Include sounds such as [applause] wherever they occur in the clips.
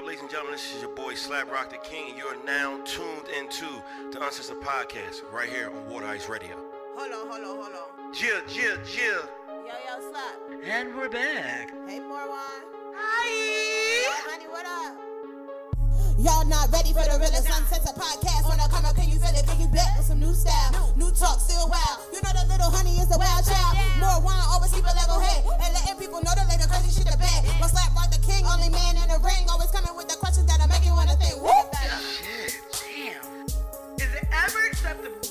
up, ladies and gentlemen? This is your boy Slap Rock the King, and you are now tuned into the Uncensored Podcast right here on Wooderice Radio. Hold on, hold on, hold on. Jill, Jill, Jill. Yo, yo, Slap. And we're back. Hey, Morwan. Hi. Hey, honey, what up? Y'all not ready for the realest uncensored podcast. When I come up, can you feel it? Can you back with some new style? New talk, still wild. You know the little honey is the wild child. More wine, always keep a level head. And letting people know the later crazy shit the bad. My slap rock the king, only man in the ring. Always coming with the questions that'll make you wanna think. Woo! Shit, damn. Is it ever acceptable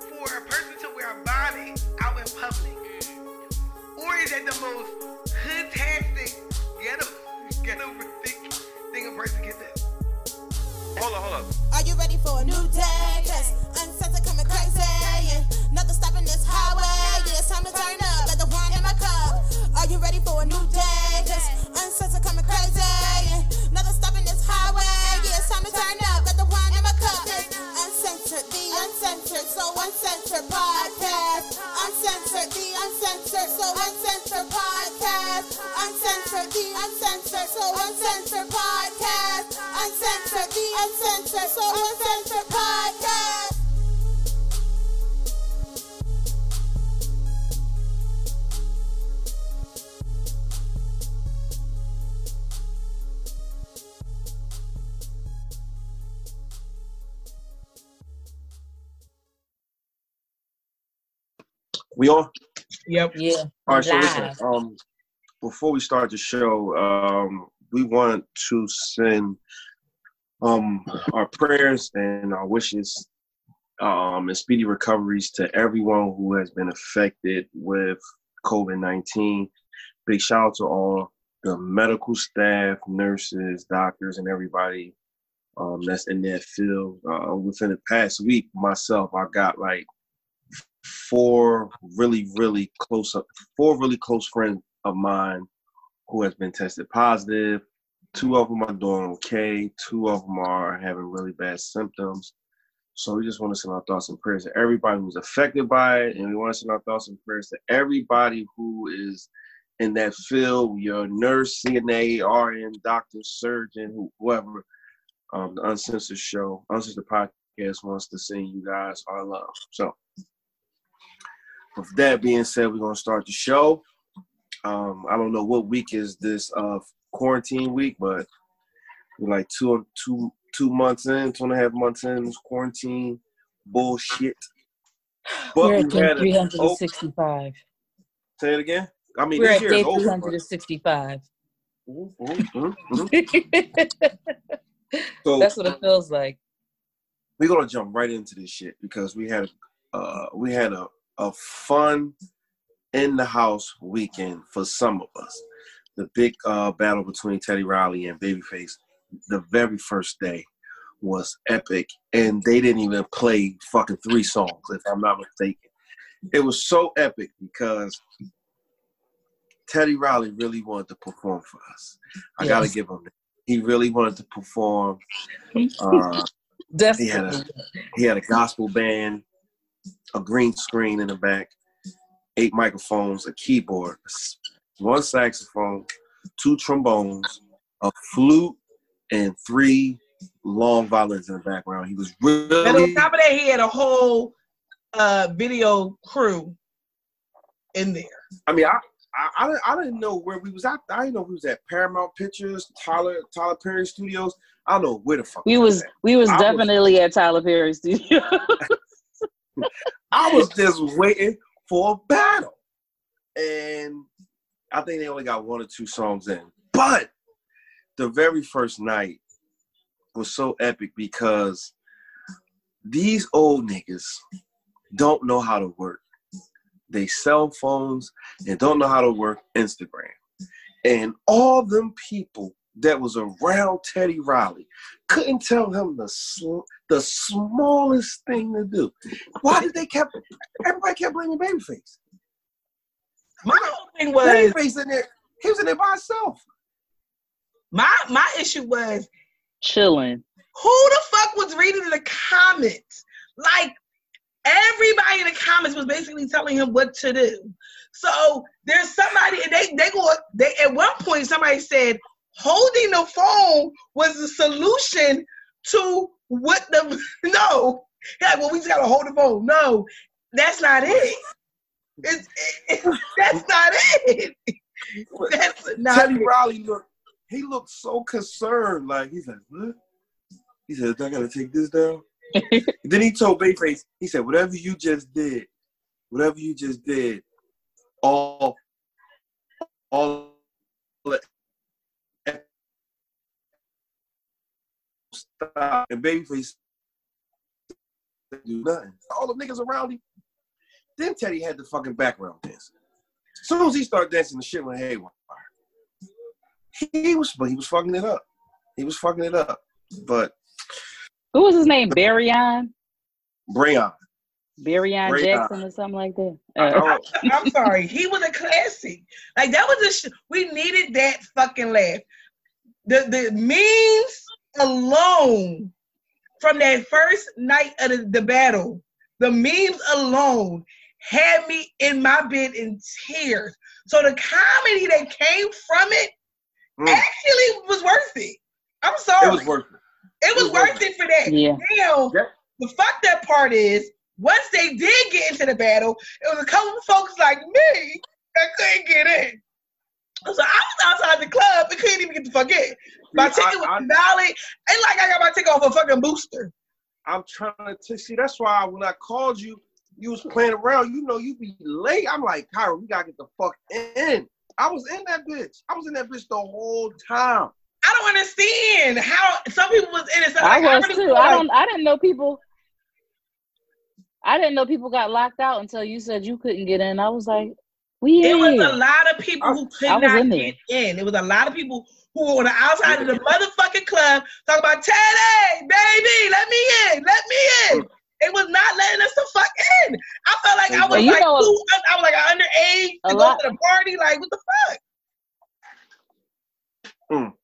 for a person to wear a bonnet out in public? Or is it the most hood-tastic, ghetto, ghetto thing, thing a person can do? Hold on, hold on. Are you ready for a new day? Cause uncensored coming crazy. And nothing stopping this highway. Yeah, it's time to turn up. Let the wine in my cup. Are you ready for a new day? Cause uncensored coming crazy. And nothing stopping this highway. It's time to turn up. Let the wine in my cup. Uncensored, the uncensored, so uncensored podcast. Uncensored, the uncensored, so uncensored podcast. Uncensored, the uncensored, so uncensored podcast. Uncensored, the uncensored, so uncensored podcast. We on? Yep. Yeah. All right, so listen, um, before we start the show, um, we want to send um our prayers and our wishes um and speedy recoveries to everyone who has been affected with COVID-19. Big shout out to all the medical staff, nurses, doctors, and everybody um that's in that field. Uh, within the past week, myself, I got like four really, really close up, four really close friends of mine who has been tested positive. Two of them are doing okay. Two of them are having really bad symptoms. So we just want to send our thoughts and prayers to everybody who's affected by it, and we want to send our thoughts and prayers to everybody who is in that field, your nurse, CNA, RN, doctor, surgeon, whoever. Um, the Uncensored Show, Uncensored Podcast wants to send you guys our love. So with that being said, we're gonna start the show. Um, I don't know what week is this uh quarantine week, but we're like two two two months in, two and a half months in this quarantine bullshit. But We're at we day had a- oh, 365. say it again. I mean, We're this at year day is over. but- 365. Mhm, mhm, mhm. [laughs] So That's what it feels like. we're gonna jump right into this shit because we had uh we had a, a fun in the house weekend for some of us. The big uh battle between Teddy Riley and Babyface, the very first day was epic and they didn't even play fucking three songs, if I'm not mistaken. It was so epic because Teddy Riley really wanted to perform for us. I gotta give him that. He really wanted to perform. [laughs] Uh, he had a Definitely. he had a gospel band, a green screen in the back, eight microphones, a keyboard, one saxophone, two trombones, a flute, and three long violins in the background. He was really. And really on top of that, he had a whole uh, video crew in there. I mean, I, I, I, didn't, I didn't know where we was at. I didn't know we was at Paramount Pictures, Tyler, Tyler Perry Studios. I don't know where the fuck We was at. we was I was- definitely at Tyler Perry Studio. [laughs] I was just waiting for a battle. And I think they only got one or two songs in. But the very first night was so epic because these old niggas don't know how to work they cell phones and don't know how to work Instagram. And all them people that was around Teddy Riley couldn't tell him the sl- the smallest thing to do. Why did they kept everybody kept blaming Babyface? My whole thing was Babyface in there, he was in there by himself. my my issue was Chilling. who the fuck was reading the comments? Like everybody in the comments was basically telling him what to do. So there's somebody and they they go they at one point somebody said, holding the phone was the solution to what the [laughs] no. Yeah, well, we just gotta hold the phone. No, that's not it. It's, it, it- [laughs] that's not it. That's not Teddy it. Riley looked he looked so concerned. Like he's like, what? He said, I gotta take this down. [laughs] then he told Babyface, he said, whatever you just did, whatever you just did, all all stop and Babyface do nothing. All the niggas around him. Then Teddy had the fucking background dance. As soon as he started dancing, the shit went haywire. He was, but he was fucking it up. He was fucking it up. But Who was his name? Barryon? Brayon, Barryon Barryon. Jackson or something like that. I Uh, don't- [laughs] I'm sorry. He was a classic. Like that was a sh- we needed that fucking laugh. The the memes alone from that first night of the, the battle, the memes alone had me in my bed in tears. So the comedy that came from it Mm. actually was worth it. I'm sorry. it was worth it. It was it was worth it for that. yeah. Now, Yep. the fucked up part is once they did get into the battle, it was a couple of folks like me that couldn't get in. So I was outside the club and couldn't even get the fuck in. My See, I- ticket was I- valid. Ain't like I got my ticket off a fucking booster. I'm trying to see. That's why when I called you, you was playing around. You know, you be late. I'm like, Kyra, we gotta get the fuck in. I was in that bitch. I was in that bitch the whole time. I don't understand how some people was in it. So I like, was really too. feel I don't. I didn't know people. I didn't know people got locked out until you said you couldn't get in. I was like, we There was a lot of people who could not in there. get in. There was a lot of people who were on the outside of the motherfucking club talking about Teddy, baby, let me in, let me in. It was not letting us the fuck in. I felt like I was And you like know- too, I was like underage to go lot- to the party. Like what the fuck?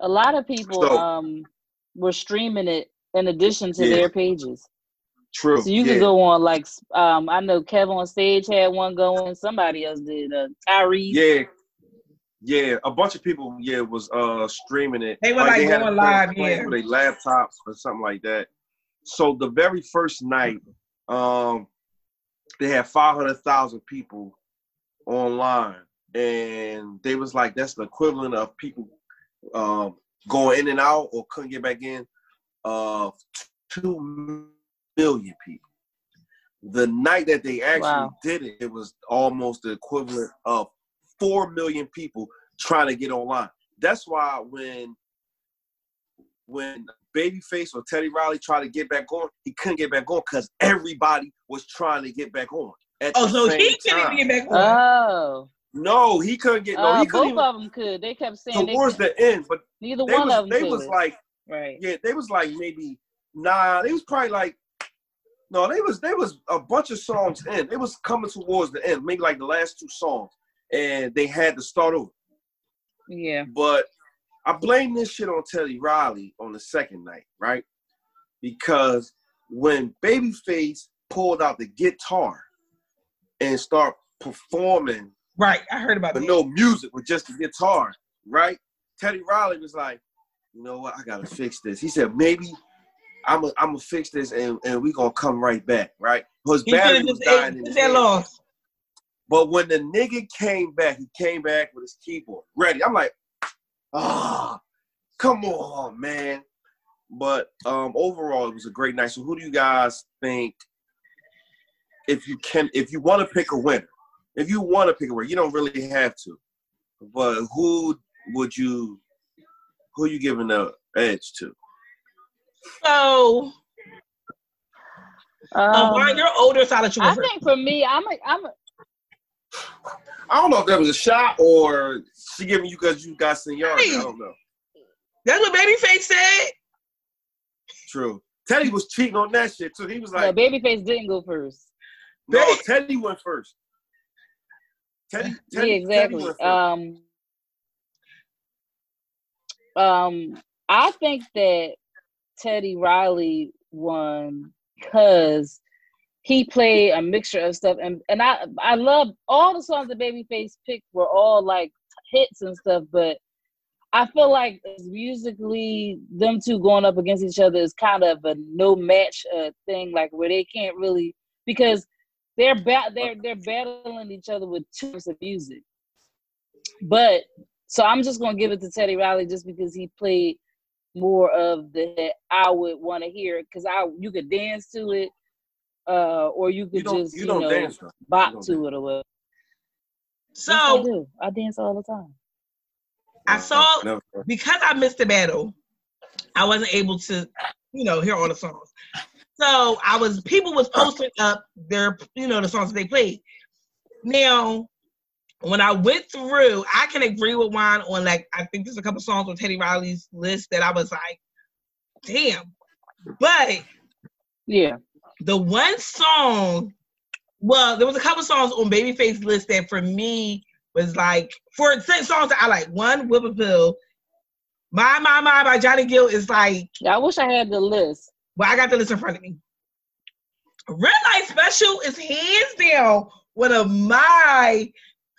a lot of people So- um were streaming it in addition to Yeah. their pages. True. So you yeah. can go on like um I know Kevin on stage had one going. Somebody else did. Uh, Tyrese. Yeah. Yeah, a bunch of people, yeah, was uh streaming it. They were, like, had going live, yeah. with their laptops or something like that. So the very first night, um, they had five hundred thousand people online, and they was like, that's the equivalent of people um going in and out or couldn't get back in of two million people. The night that they actually Wow. did it, it was almost the equivalent of four million people trying to get online. That's why when when Babyface or Teddy Riley tried to get back on, he couldn't get back on because everybody was trying to get back on. At Oh, the so same he couldn't time. get back on. Oh, No, he couldn't get no. uh, he couldn't both even of them could. They kept saying they towards could, the end, but neither one was of them they could. was like right. yeah, they was like maybe nah. They was probably like no. They was they was a bunch of songs in. It was coming towards the end, maybe like the last two songs, and they had to start over. Yeah. But I blame this shit on Teddy Riley on the second night, right? Because when Babyface pulled out the guitar and start performing Right, I heard about with that. no music, with just the guitar, right? Teddy Riley was like, you know what, I gotta fix this. He said, maybe I'm gonna I'm fix this and, and we gonna come right back, right? His He battery was dying in his loss. But when the nigga came back, he came back with his keyboard ready. I'm like, ah, come on, man. But um, overall, it was a great night. So, who do you guys think? If you can, if you want to pick a winner, if you want to pick a winner, you don't really have to. But who would you? Who you giving the edge to? So, uh, Um, Ryan, you're older, so I'll let you I first. think for me, I'm a, I'm a, I don't know if that was a shot or she giving you because you got seniority. I don't know. That's what Babyface said. True. Teddy was cheating on that shit too. He was like, no, like, Babyface didn't go first. no, Baby- Teddy went first. Teddy, yeah, Teddy, Teddy exactly. went first. Um, um, I think that Teddy Riley won because he played a mixture of stuff, and and I I love all the songs that Babyface picked were all like hits and stuff, but I feel like musically, them two going up against each other is kind of a no match uh, thing, like where they can't really because they're ba- they're they're battling each other with two types of music. But so I'm just gonna give it to Teddy Riley just because he played more of the I would want to hear because I you could dance to it, uh, or you could You just you you, don't know dance bop You don't to it or whatever. Yes, I So do. I dance all the time. I saw Never. because I missed the battle, I wasn't able to, you know, hear all the songs. So I was people was posting up their, you know, the songs that they played. Now, when I went through, I can agree with Juan on like I think there's a couple songs on Teddy Riley's list that I was like, damn. But Yeah. the one song, well, there was a couple songs on Babyface list that for me was like for certain songs that I like. One, Whip Pill. My My My by Johnny Gill is like, Yeah, I wish I had the list. well, I got the list in front of me. Red Light Special is hands down one of my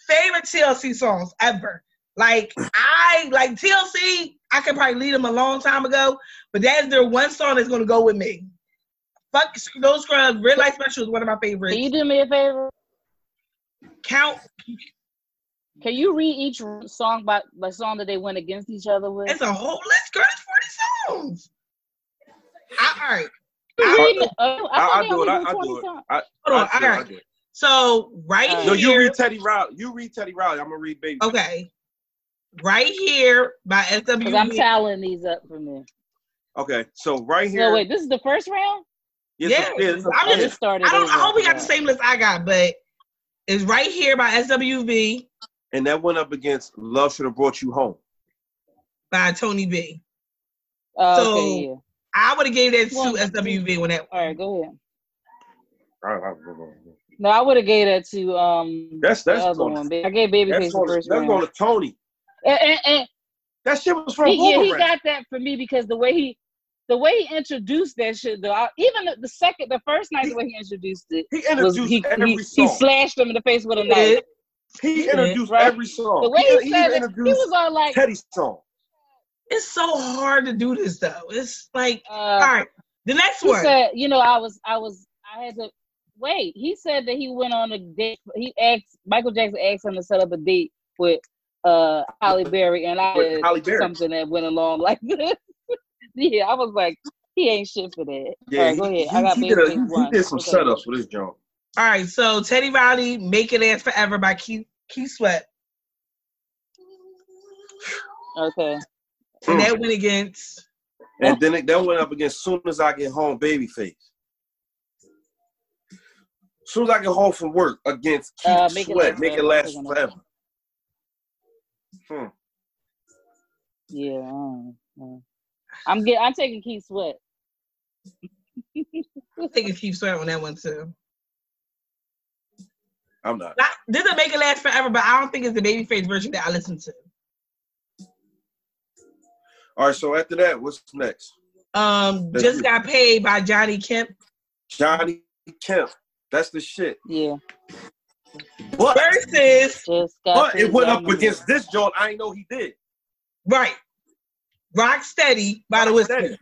favorite TLC songs ever. Like I like TLC, I could probably lead them a long time ago, but that's their one song that's gonna go with me. Fuck those scrubs. Red Light Special is one of my favorites. Can you do me a favor? Count Can you read each song by by song that they went against each other with? it's a whole list, girl. It's 40 songs. I, all right. You I- reading it? Oh, I, I, thought I they do it. I, do I 20 do it. songs. I, Hold on, I do it. all right. I do it. So right Uh, No, you read Teddy Riley. You read Teddy Riley. I'm gonna read Baby. Okay. Right here by SWV Because I'm SWV. tallying these up for me. Okay, so right here. No, wait, this is the first round? Yes, Yeah, yes, I'm I just- just started. I don't. I hope we got the same list I got, but it's right here by SWV and that went up against Love Should Have Brought You Home. by Tony B. Oh, So- okay, yeah. I would have gave that to Well, SWV when that. All right, go ahead. No, I would have gave that to um That's that's the that's other going, one. Ba- I gave Babyface that's the first that's round. going to Tony. And, and, and That shit was from he, yeah, he got that for me because the way he the way he introduced that shit though, I, even the, the second the first night the way he introduced it he was introduced he, every he, he slashed him in the face with a knife. did. he introduced Right. every song. The way he, said even it, he was all like, Teddy's song. It's so hard to do this though. It's like, uh, all right, the next he one. said, you know, I was, I was, I had to wait. He said that he went on a date. He asked Michael Jackson asked him to set up a date with uh Halle Berry, and I With Berry. something that went along like [laughs] this. yeah, I was like, he ain't shit for that. Yeah, all right, go he, ahead. I got he, he did, a, he, did some Okay. setups for this joint. all right, so Teddy Riley, "Make It Last Forever" by Keith Keith Sweat, Okay. and Mm. that went against. And then it, that went up against Soon as I Get Home, Babyface. Soon as I get home from work against Keith Uh, Make Sweat, Last make it last forever. Hmm. Yeah. I don't know. I'm get. I'm taking Keith Sweat. [laughs] I'm taking Keith Sweat on that one too. I'm not. Not, this will make it last forever, but I don't think it's the babyface version that I listen to. All right, so after that, what's next? Um, That's just it. got paid by Johnny Kemp Johnny Kemp. That's the shit. Yeah. But, versus but it went up against this joint. I ain't know he did. right, Rock Steady by the Whispers.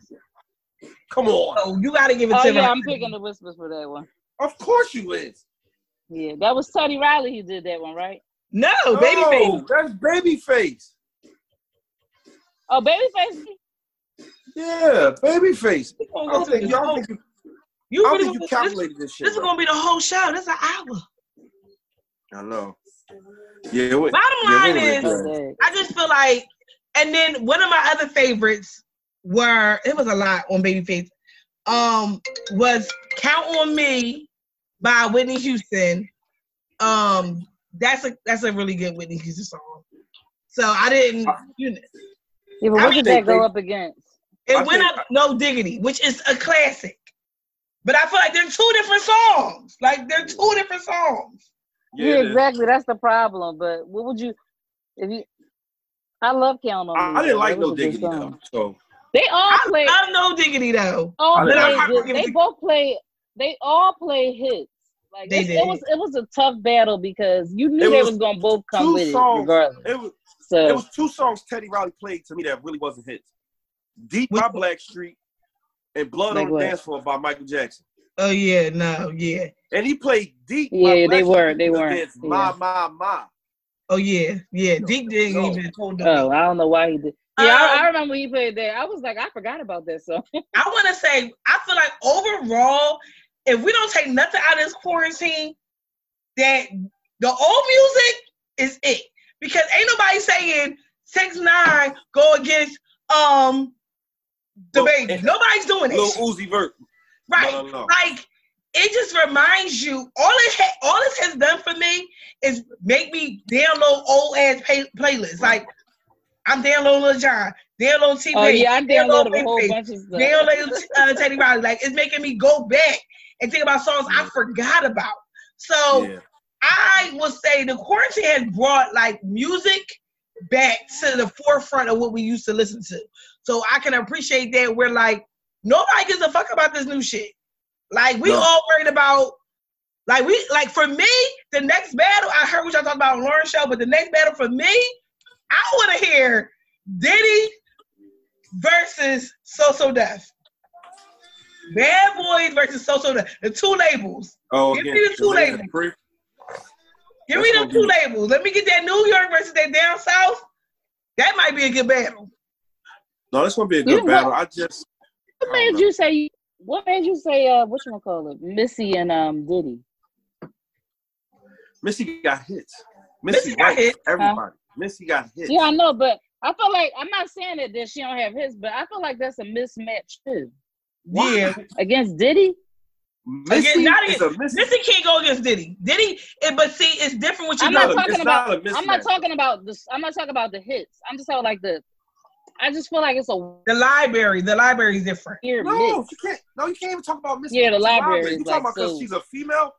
Come on. So you got to give it Oh to yeah, Rock I'm Steady. picking the whispers for that one. Of course you is. Yeah, that was Teddy Riley who did that one, right? No, No, babyface. that's Babyface. Oh, Babyface. Yeah, Babyface. We I gonna go don't through think, you, I whole- think, you, You I don't really think you this, calculated this shit. this is bro. gonna be the whole show. This is an hour. I know. Yeah, it Bottom line it went is- good. I just feel like, and then one of my other favorites were it was a lot on Babyface. Um, was "Count on Me" by Whitney Houston. Um, that's a that's a really good Whitney Houston song. So I didn't, you know, Yeah, but I what did think that go they- up against? it I went think- up "No Diggity," which is a classic. But I feel like they're two different songs. Like they're two different songs. Yeah, Yeah, exactly. That's the problem. But what would you, if you? I love Count on I, I didn't like That no diggity though. So They all play I play. love "No Diggity" though. all I didn't play like good- it. They both play. They all play hits. Like They it's- did. it was. It was a tough battle because you knew It they was was gonna both come two with it songs. regardless. it was There So was two songs Teddy Riley played to me that really wasn't hits. Deep Which by one? Blackstreet and Blood Like on the what? Dance Floor by Michael Jackson. Oh yeah, no, yeah. And he played Deep by Yeah, they were, they weren't, yeah. My My My. Oh yeah, yeah. No, Deep didn't no. even hold up. oh, I don't know why he did. Yeah, I, Um, I remember he played that. I was like, I forgot about that song. [laughs] I want to say, I feel like overall, if we don't take nothing out of this quarantine, that the old music is it. Because ain't nobody saying six nine go against um the Lil- baby. Nobody's doing it. it. Uzi Vert. Right. No, no, no. Like it just reminds you. All it ha- all this has done for me is make me download old ass pay- playlists. Like I'm downloading Lil Jon, download T. Oh yeah, I download downloaded a whole bunch of stuff. download uh, Teddy Riley. Like it's making me go back and think about songs I forgot about. So Yeah. I will say the quarantine has brought like music back to the forefront of what we used to listen to. So I can appreciate that we're like, nobody gives a fuck about this new shit. Like we No. all worried about like we like for me, the next battle, I heard what y'all talking about on Lauren's show, but the next battle for me, I wanna hear Diddy versus So So Def. Bad Boys versus So So Def. The two labels. Oh, Give me the two labels. Give That's me them gonna two be- labels. Let me get that New York versus that down south. That might be a good battle. No, this gonna be a good know battle. what? I just What I made know. you say? What made you say? Uh, what you gonna call it? Missy and um Diddy. Missy got hits. Missy got likes hits. Everybody. Missy got hits. Yeah, I know, but I feel like I'm not saying that, that she don't have his, but I feel like that's a mismatch too Why? Yeah. against Diddy. Missy Again, not is again- Missy. Missy can't go against Diddy. Diddy, it, but see, it's different what you I'm know. not talking it's not about. a I'm not talking about this. I'm not talking about the hits. I'm just talking like the. I just feel like it's a The library, the library is different. No, mix. you can't. No, you can't even talk about Missy. Yeah, the library library. You talking like about because so- she's a female?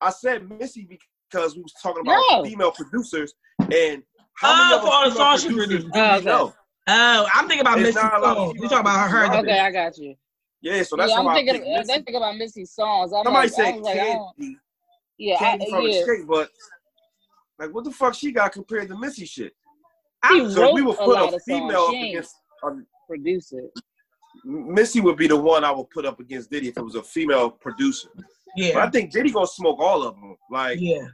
I said Missy because we was talking about No. female producers and how Oh, many for all other female songs she producers produced. do Oh, okay. know? Oh, I'm thinking about It's Missy not a lot of songs. You female talking about her? producers. Okay, I got you. Yeah, so that's yeah, I'm I thinking. picked Of, Missy. they think about Missy's songs. I'm Somebody like, I said like, I don't, Candy, yeah, I, Candy from the yeah. Escape, but like, what the fuck she got compared to Missy shit? She So wrote we would a put lot a of female songs. up against. Um, produce it. Missy would be the one I would put up against Diddy if it was a female producer. Yeah, But I think Diddy gonna smoke all of them. Like, yeah.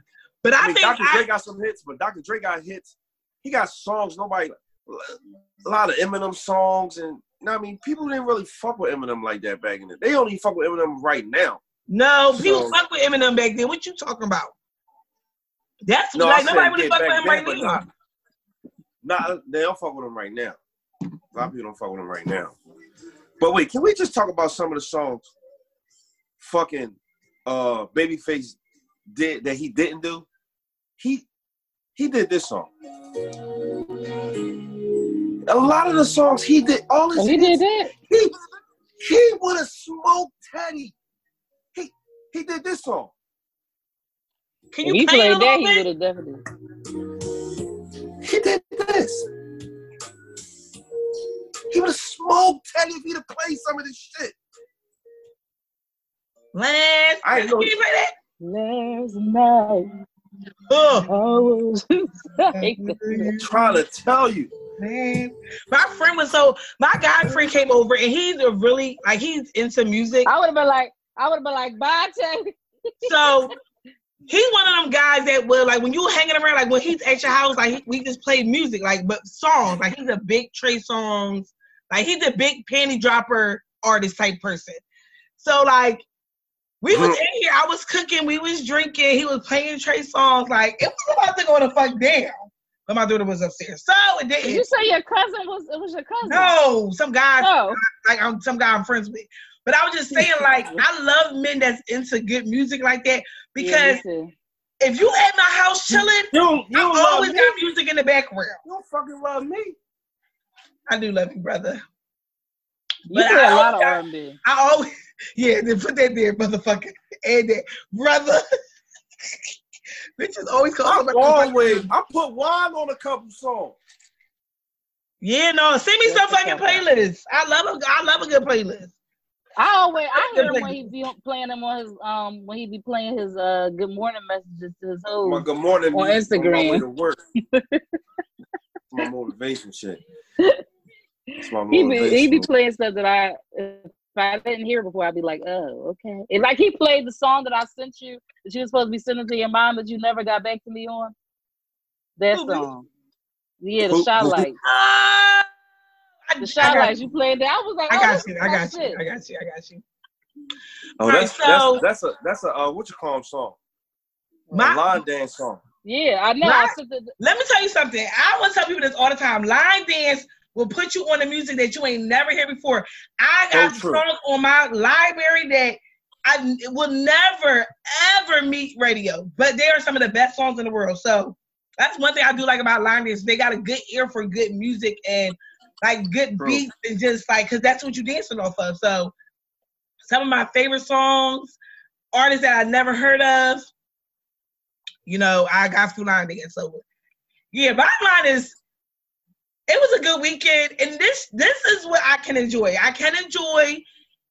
But I, I mean, think Dr. I, Dre got some hits, but Dr. Dre got hits. He got songs nobody, a lot of Eminem songs, and you know I mean, people didn't really fuck with Eminem like that back in the. They only fuck with Eminem right now. no people fuck with Eminem back then. What you talking about? That's No, like I said, nobody really fuck with him right then, but now. Nah, they don't fuck with him right now. A lot of people don't fuck with him right now. But wait, can we just talk about some of the songs? Fucking, uh, Babyface did that he didn't do. He he did this song. A lot of the songs he did, all his he hits, did that. he he would have smoked Teddy. He he did this song. Can If you he play played that, he bit? would have definitely. He this. He would have smoked Teddy if he'd have played some of this shit. Last, I can know- you play that? Last night, Ugh. I was [laughs] like, trying to tell you. Man, my friend was so my guy friend came over and he's a really like he's into music. I would have been like, I would have been like, bye, Teddy. So he's one of them guys that will like when you hanging around, like when he's at your house, like he, we just play music, like but songs. Like he's a big Trey Songz, like he's a big panty dropper artist type person. So like we was in here, I was cooking, we was drinking, he was playing Trey Songz, like it was about to go the fuck down. But my daughter was upstairs, so it Did you didn't. say your cousin was? It was your cousin. No, some guy Oh, like I'm some guy I'm friends with. But I was just saying, [laughs] like, I love men that's into good music like that because yeah, if you at my house chilling, You you I always got music in the background. You don't fucking love me. I do love you, brother. You But play I a lot of R&B. I always, [laughs] yeah, then put that there, motherfucker. And that, brother. [laughs] Bitches always call I me always, I put wine on a couple songs. Yeah, no, send me That's some fucking playlists. I love a, I love a good playlist. I always I hear him when [laughs] he be playing them on his um when he be playing his uh good morning messages to his My hoes. good morning On music on my way Instagram. to work. [laughs] my motivation shit. That's my He be, he be playing stuff that I if I didn't hear before, I'd be like, oh, okay. And like he played the song that I sent you that you were supposed to be sending to your mom that you never got back to me on. That song. Yeah, the shot light. Ah, The I shot got lights you played that. I was like, I oh, got this you. I got you. I got you. I got you. Oh, Alright, that's, so- that's that's a that's a uh, what you call them song. My- a line dance song. Yeah, I know. I the, Let me tell you something. I want to tell people this all the time. Line dance will put you on the music that you ain't never heard before. I got So songs on my library that I n- will never ever meet radio, but they are some of the best songs in the world. So that's one thing I do like about line dance. They got a good ear for good music and like good True. beats and just like because that's what you dancing off of. So some of my favorite songs, artists that I never heard of. You know, I got through line dance. So yeah, bottom line is it was a good weekend, and this this is what I can enjoy. I can enjoy.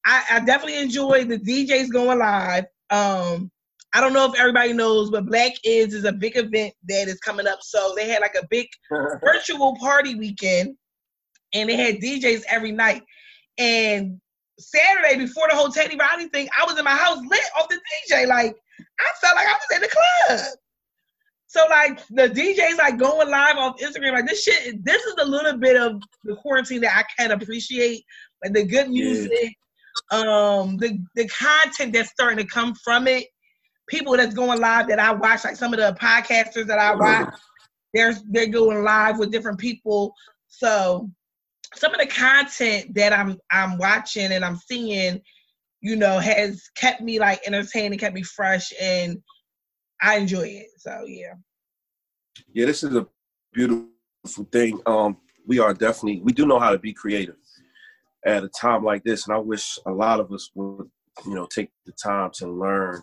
I, I definitely enjoy the DJs going live. Um, I don't know if everybody knows, but Black is is a big event that is coming up. So they had like a big [laughs] virtual party weekend, and they had DJs every night. And Saturday before the whole Teddy Riley thing, I was in my house lit off the DJ. Like I felt like I was in the club. So like the DJs like going live off Instagram, like this shit. This is a little bit of the quarantine that I can appreciate, like the good music, um, the the content that's starting to come from it. People that's going live that I watch, like some of the podcasters that I watch, they're they're going live with different people. So some of the content that I'm I'm watching and I'm seeing, you know, has kept me like entertained and kept me fresh and I enjoy it. So yeah. Yeah, this is a beautiful thing. Um, we are definitely we do know how to be creative at a time like this, and I wish a lot of us would, you know, take the time to learn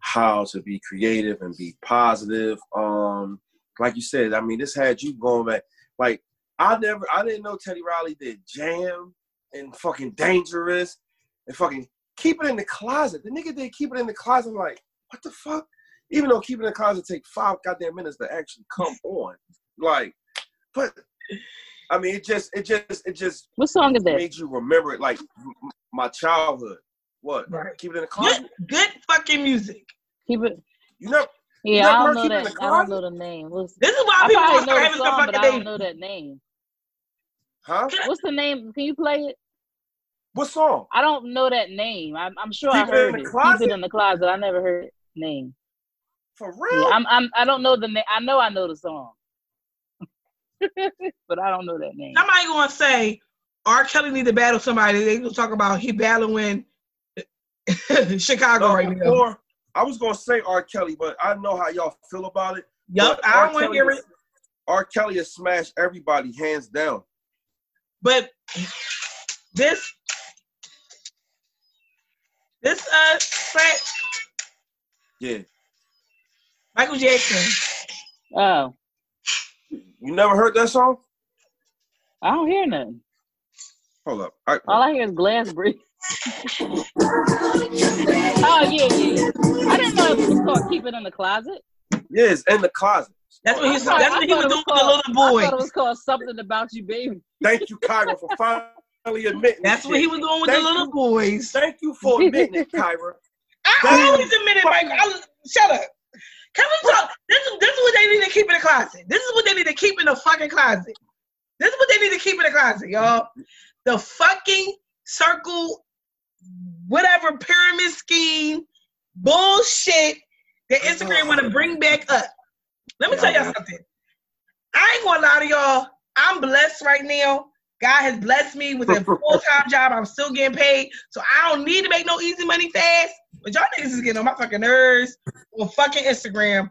how to be creative and be positive. Um, like you said, I mean, this had you going back. Like I never, I didn't know Teddy Riley did Jam and fucking Dangerous and fucking Keep It in the Closet. The nigga did Keep It in the Closet. I'm like, what the fuck? Even though Keep It in the Closet take five goddamn minutes to actually come on, like, but I mean, it just, it just, it just what song is that? made you remember it, like my childhood. What? Right. Keep It in the Closet. Good good fucking music. Keep it. You know. Yeah, never I don't know Keep It in that. I don't know the name. What's, This is why I people probably start know the having some song, but fucking I don't know that name. Huh? What's the name? Can you play it? What song? I don't know that name. I'm, I'm sure Keep I It in heard the it. Keep it in the closet. I never heard it name. For Yeah, real? I'm, I'm. I don't know the name. I know I know the song, [laughs] but I don't know that name. Somebody gonna say R. Kelly need to battle somebody. They gonna talk about he battling [laughs] Chicago No, right now. before, I was gonna say R. Kelly, but I know how y'all feel about it. Yup, But I R. don't want to hear it. R. Kelly has smashed everybody hands down. But this this uh track, Yeah. Michael Jackson. Oh, You never heard that song? I don't hear nothing. Hold up. I, All I hear is glass break. [laughs] oh yeah, yeah. I didn't know it was called "Keep It in the Closet." yeah, it's in the closet. Oh, that's what I he's thought- that's I what he was it doing with the called- little I boy. thought it was called something about you, baby. Thank you, Kyra, for finally admitting. That's this what he was doing with Thank the little you. boys. Thank you for admitting it, Kyra. I That always is admit it, Michael. I, shut up. Can we talk? This is this is what they need to keep in the closet. This is what they need to keep in the fucking closet. This is what they need to keep in the closet, y'all. The fucking circle, whatever pyramid scheme, bullshit that Instagram want to bring back up. Let me tell y'all something. I ain't gonna lie to y'all. I'm blessed right now. God has blessed me with a [laughs] full time job. I'm still getting paid, so I don't need to make no easy money fast. But y'all niggas is getting on my fucking nerves on fucking Instagram.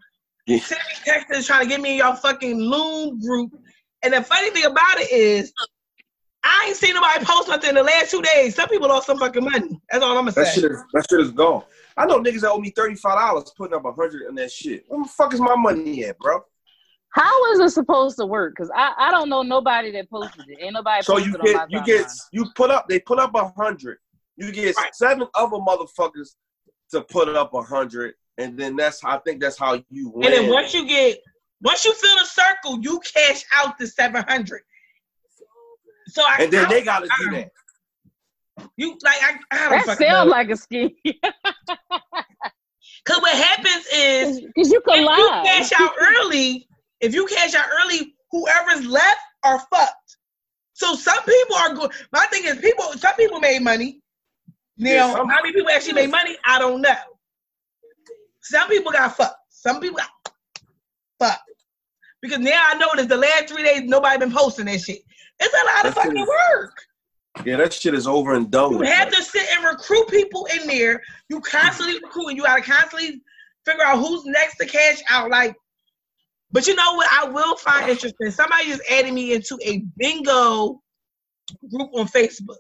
Yeah. Send me texts trying to get me in y'all fucking loom group. And the funny thing about it is, I ain't seen nobody post nothing in the last two days. Some people lost some fucking money. That's all I'm gonna That say. shit is that shit is gone. I know niggas that owe me thirty five dollars putting up a hundred on that shit. Where the fuck is my money at, bro? How is it supposed to work? Cause I, I don't know nobody that posted it. Ain't nobody So posted you on my get you get timeline. you put up they put up a hundred. You get Right. seven other motherfuckers to put up a hundred, and then that's I think that's how you win. And then once you get Once you fill the circle, you cash out the seven hundred. So I And then I- they gotta do that. You like I, I don't That sounds know. like a scheme. [laughs] Cause what happens is Because you can if you cash out early, if you cash out early, whoever's left are fucked. So some people are good. My thing is, people. Some people made money. Now, Yeah, some- how many people actually made money? I don't know. Some people got fucked. Some people got fucked. Because now I noticed the last three days nobody been posting that shit. It's a lot of That's fucking it. work. Yeah, that shit is over and done You with. have to sit and recruit people in there. You constantly recruiting. You gotta constantly figure out who's next to cash out. Like, but you know what? I will find interesting. Somebody just added me into a bingo group on Facebook.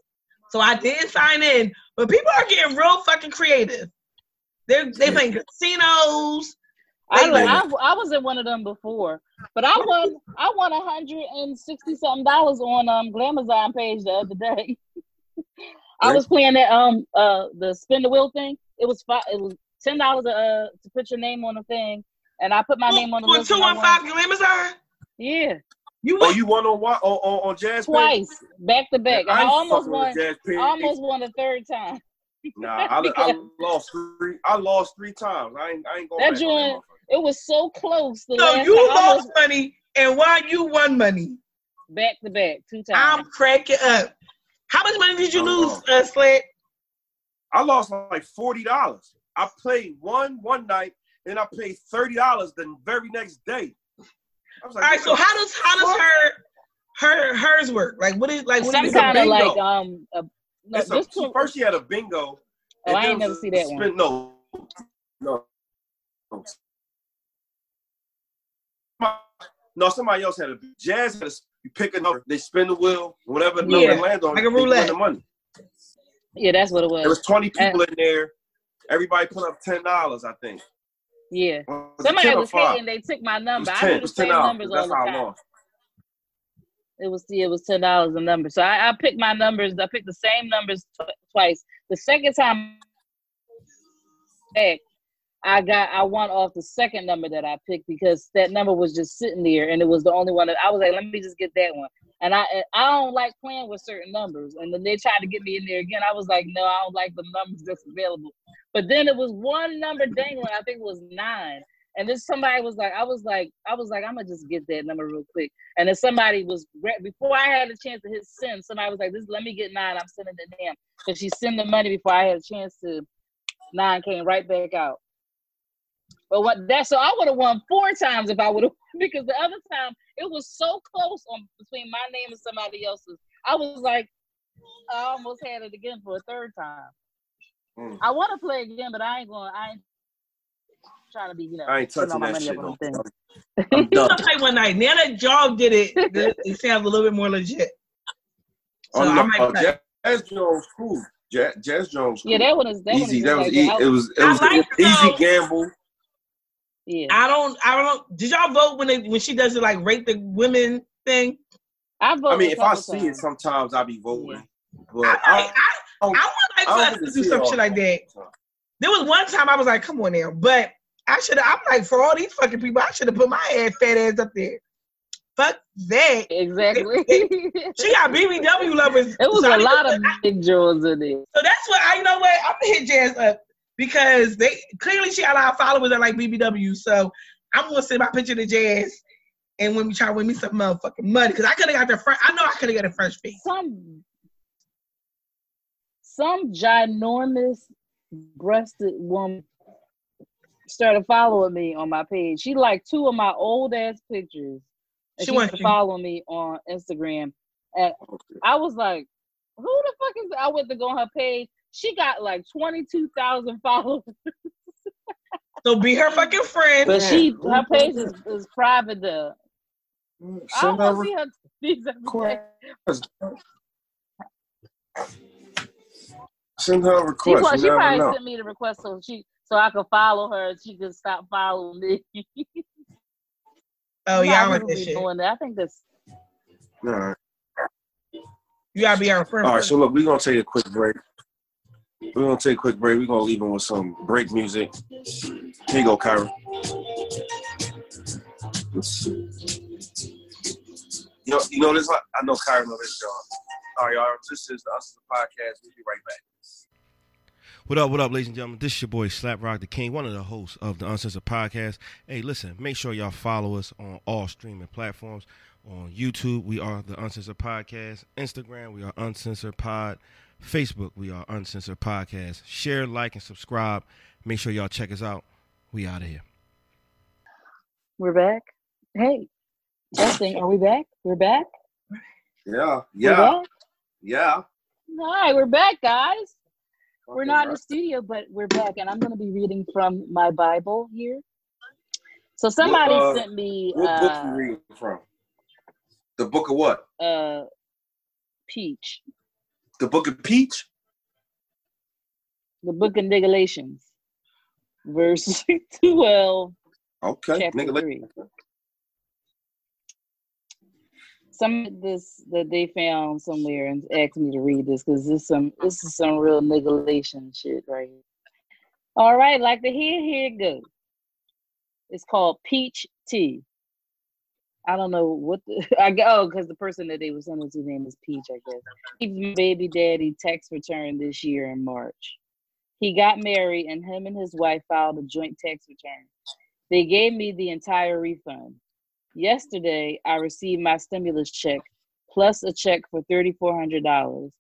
So I did sign in, but people are getting real fucking creative. They're they playing casinos. I, They like, like- I, I was in one of them before, but I won I won a hundred and sixty something dollars on um Glamazon page the other day. [laughs] I was playing that um uh the spin the wheel thing. It was five, it was ten dollars uh to put your name on the thing, and I put my name on the On list. two and I one won. five Amazon. Yeah, You Oh, won. you won on what? On, on, on Jazz Pay? twice back to back, and I ain't almost won. with Jazz I almost won a third time. Nah, [laughs] I, I lost three. I lost three times. I ain't. I ain't going That back joint- It was so close. The So last you time, lost almost money, and why you won money? back to back two times. I'm cracking up. How much money did you Oh, lose, uh, Sled? I lost like forty dollars. I played one one night, and I paid thirty dollars the very next day. I was All like, right, what so how does how does her her hers work? Like what is like what Some is a kind of like um. A, no, a, just to, first, she had a bingo. Oh, I ain't never was see that one. spin- No, no, no. No, somebody else had a jazz. Had a, you pick a number, they spin the wheel, whatever number Yeah, they land on, like a roulette. the money. yeah, that's what it was. There was twenty people in there. Everybody put up ten dollars, I think. yeah. Was Somebody was hating. They took my number. I ten. knew the same numbers all the time. It was yeah, it was ten dollars a number. So I, I picked my numbers. I picked the same numbers tw- twice. The second time back, I got I won off the second number that I picked because that number was just sitting there, and it was the only one that I was like, let me just get that one. And I I don't like playing with certain numbers. And then they tried to get me in there again. I was like, no, I don't like the numbers that's available. But then it was one number dangling. I think it was nine. And then somebody was like, I was like, I was like, I'm gonna just get that number real quick. And then somebody was re- before I had a chance to hit send. Somebody was like, "This, let me get nine. I'm sending it to him." So she sent the money before I had a chance to. Nine came right back out. But what that so I would have won four times if I would have [laughs] because the other time it was so close on between my name and somebody else's. I was like, I almost had it again for a third time. Mm. I want to play again, but I ain't going. I ain't trying to be, you know, I ain't touching my that money shit. I'm, I'm [laughs] You done. gonna play one night. Now that y'all did it, [laughs] it sounds a little bit more legit. So Oh, I might uh, play. Jazz, Jazz Jones, cool. Jazz, Jazz Jones, cool. Yeah, that one is that easy. One That is was just like e- it was it I was like easy though. gamble. Yeah, I don't. I don't. Did y'all vote when they when she does it like rate the women thing? I vote. I mean, if I couple see it, sometimes I'll be voting. But I, I, like, I, don't- I would like I for us to to do some shit like that. There was one time I was like, come on now, but I should have. I'm like, for all these fucking people, I should have put my ass fat ass up there. Fuck that. exactly. [laughs] She got BBW [laughs] lovers. It was So I a need to lot put- of big drawers in there. So that's what I you know what I'm gonna hit Jazz up because they clearly she got a lot of followers that like BBW. So I'm gonna send my picture to Jazz and when we try to win me some motherfucking money because I could have got the front. I know I could have got a fresh fee. Some some ginormous breasted woman started following me on my page. She liked two of my old ass pictures. And She she, wants to follow me on Instagram. And I was like, who the fuck is I went to go on her page. She got like 22,000 [laughs] followers. So be her fucking friend. But she her page is, is private though. I Send don't her see her [laughs] these every day. request. Send her a request. probably, You she probably know. sent me the request so she so I could follow her and she could stop following me. [laughs] oh yeah, I lot like of people that be shit. doing that. I think that's All right. You gotta be our friend. All right. So look, we're gonna take a quick break. We're gonna take a quick break. We're gonna leave them with some break music. Here you go, Kyra. You know, you know this. I know Kyra know this, y'all. All right, y'all. This is the Us the podcast. We'll be right back. What up, what up, ladies and gentlemen? This is your boy Slap Rock the King, one of the hosts of the Uncensored Podcast. Hey, listen, make sure y'all follow us on all streaming platforms. On YouTube, we are the Uncensored Podcast. Instagram, we are Uncensored Pod. Facebook, we are Uncensored Podcast. Share, like, and subscribe. Make sure y'all check us out. We out of here. We're back. Hey, testing. Are we back? We're back. Yeah, We're yeah, back? yeah. All right, we're back, guys. We're Okay, not in right. the studio, but we're back, and I'm going to be reading from my Bible here. So somebody uh, sent me What book uh, you reading from? The book of what? uh, Peach, The book of Peach? the Book of Nigalations, verse [laughs] 12, Okay, chapter three. Some of this that they found somewhere and asked me to read this because this some this is some real niggalation shit right here. All right, like the here here it goes. It's called peach tea. I don't know what the [laughs] I go oh because the person that they were sending to name is Peach, I guess. He's baby daddy tax return this year in March. He got married and him and his wife filed a joint tax return. They gave me the entire refund. Yesterday, I received my stimulus check plus a check for $3,400.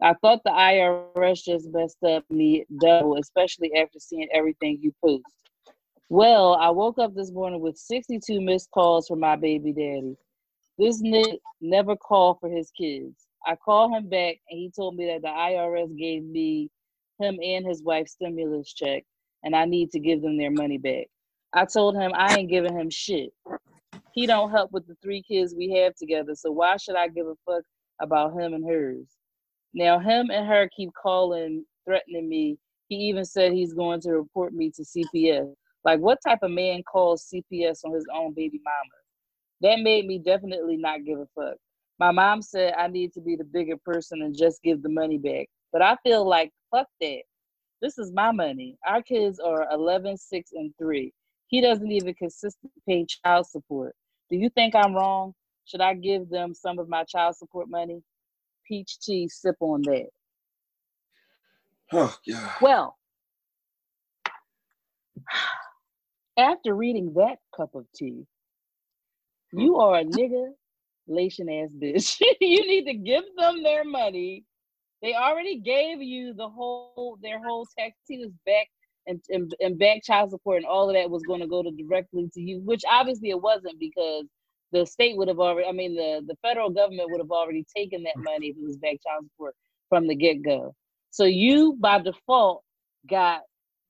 I thought the IRS just messed up me double, especially after seeing everything you post. Well, I woke up this morning with 62 missed calls from my baby daddy. This nigga never called for his kids. I called him back and he told me that the IRS gave me him and his wife stimulus check and I need to give them their money back. I told him I ain't giving him shit. He don't help with the three kids we have together, so why should I give a fuck about him and hers? Now him and her keep calling, threatening me. He even said he's going to report me to CPS. Like what type of man calls CPS on his own baby mama? That made me definitely not give a fuck. My mom said I need to be the bigger person and just give the money back. But I feel like fuck that. This is my money. Our kids are 11, 6, and 3. He doesn't even consistently pay child support. Do you think I'm wrong? Should I give them some of my child support money? Peach tea, sip on that. Oh, God. Well, after reading that cup of tea, you are a nigga lation ass bitch. [laughs] you need to give them their money. They already gave you the whole their whole tax tea was back and, and, and back child support and all of that was going to go to directly to you, which obviously it wasn't because the state would have already I mean the, the federal government would have already taken that money if it was back child support from the get-go. So you by default got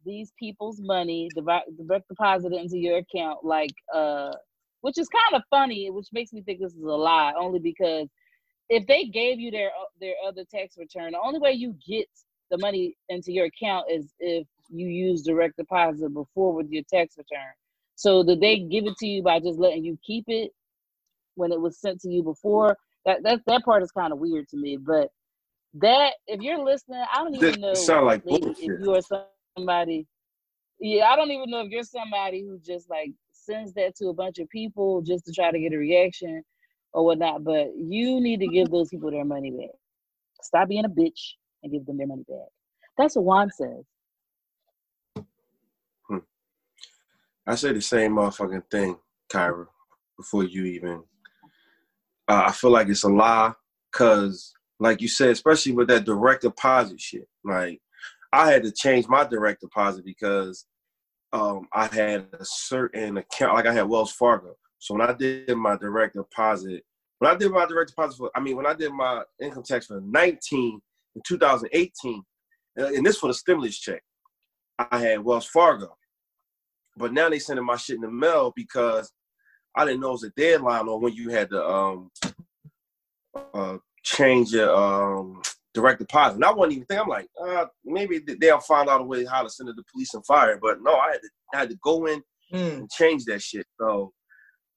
these people's money direct, direct deposited into your account, like uh, which is kind of funny, which makes me think this is a lie, only because if they gave you their their other tax return, the only way you get the money into your account is if you use direct deposit before with your tax return. So did they give it to you by just letting you keep it when it was sent to you before? That that that part is kind of weird to me, but that if you're listening, I don't even know sound like bullshit. if you are somebody. Yeah, I don't even know if you're somebody who just like sends that to a bunch of people just to try to get a reaction or whatnot. But you need to give those people their money back. Stop being a bitch and give them their money back. That's what Juan says. I say the same motherfucking thing, Kyra, before you even. Uh, I feel like it's a lie, cause like you said, especially with that direct deposit shit. Like I had to change my direct deposit because um, I had a certain account, like I had Wells Fargo. So when I did my direct deposit, when I did my direct deposit for, I mean, when I did my income tax for 19 in 2018, uh, and this for the stimulus check, I had Wells Fargo. But now they sending my shit in the mail because I didn't know it was a deadline or when you had to um uh change your um direct deposit. And I wasn't even think I'm like, uh, maybe they'll find out a way how to send it to police and fire. But no, I had to I had to go in Mm. and change that shit. So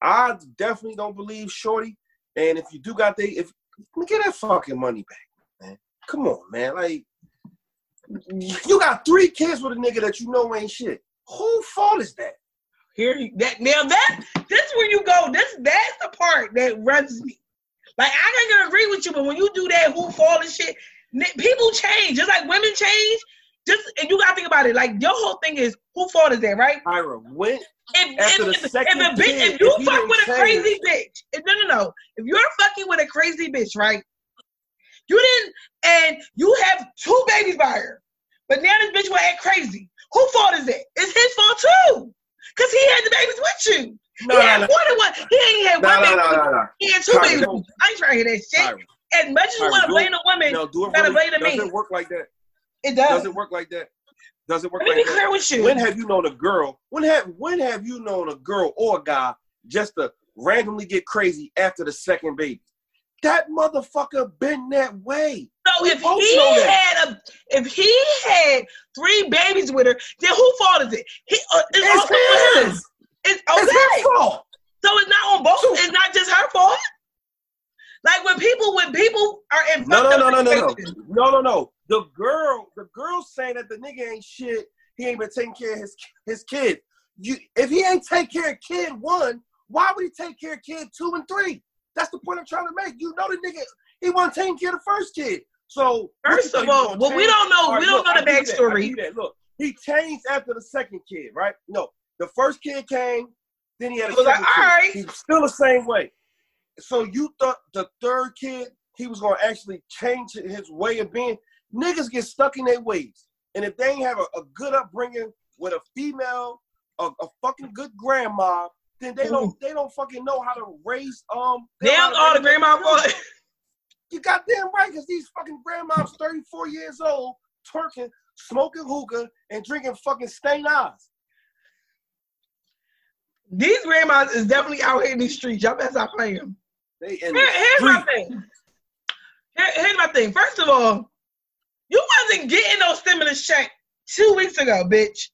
I definitely don't believe Shorty. And if you do got they if get that fucking money back, man. Come on, man. Like you got three kids with a nigga that you know ain't shit. Who fault is that? Here, that now that this where you go. This that's the part that runs me. Like I ain't gonna agree with you, but when you do that, who fall and shit, people change. Just like women change. Just and you gotta think about it. Like your whole thing is who fault is that, right? Tyra, when If, After if, the second if a bitch, kid, if you if fuck with a crazy bitch, if, no, no, no. If you're fucking with a crazy bitch, right? You didn't, and you have two babies by her, but now this bitch will act crazy. Who fault is it? It's his fault too, cause he had the babies with you. No, he had no, more than one. He ain't had no, one no, baby. no, no, no, He had two Tyra, babies. I ain't trying to hear that shit. Tyra, As much as you want to blame the woman, no, do it gotta really, blame the man. doesn't work like that. it does. Doesn't work like that. Doesn't work Let me like be that. clear with you. When have you known a girl? When have when have you known a girl or a guy just to randomly get crazy after the second baby? That motherfucker been that way. So We if he had a, if he had three babies with her, then who fault is it? He, uh, it's, It's his. It's It's okay. his fault. So it's not on both. It's not just her fault. Like when people when people are in No, no, no, no, no, no, no, no, no. The girl, the girl saying that the nigga ain't shit. He ain't been taking care of his his kid. You, if he ain't take care of kid one, why would he take care of kid two and three? That's the point I'm trying to make. You know the nigga, he wasn't taking care of the first kid. So First of all, gonna well, we don't know. All right, we don't look, know the give you backstory. give you that. Look, he changed after the second kid, right? No, the first kid came, then he had a He was like. "All right." He's still the same way. So you thought the third kid he was gonna actually change his way of being? Niggas get stuck in their ways, and if they ain't have a, a good upbringing with a female, a, a fucking good grandma, then they don't they don't fucking know how to raise um. they don't Damn, all the grandma fault. You goddamn right, because these fucking grandmas 34 years old, twerking, smoking hookah, and drinking fucking stain eyes. These grandmas is definitely out here in these streets. Y'all better stop playing them. They in Here, here's my thing. Here, here's my thing. First of all, you wasn't getting no stimulus check two weeks ago, bitch.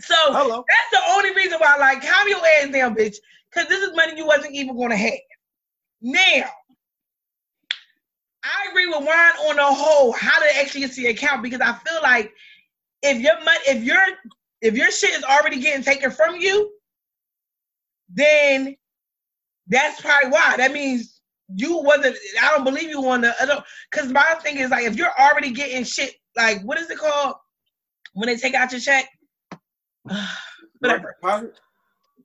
So Hello. that's the only reason why, like, calm your ass down, bitch. Because this is money you wasn't even going to have. Now, I agree with Juan on the whole how to actually get to your account because I feel like if your money, if your if your shit is already getting taken from you, then that's probably why. That means you wasn't. I don't believe you on the other. Because my thing is like, if you're already getting shit, like what is it called when they take out your check? [sighs] Whatever. Deposit?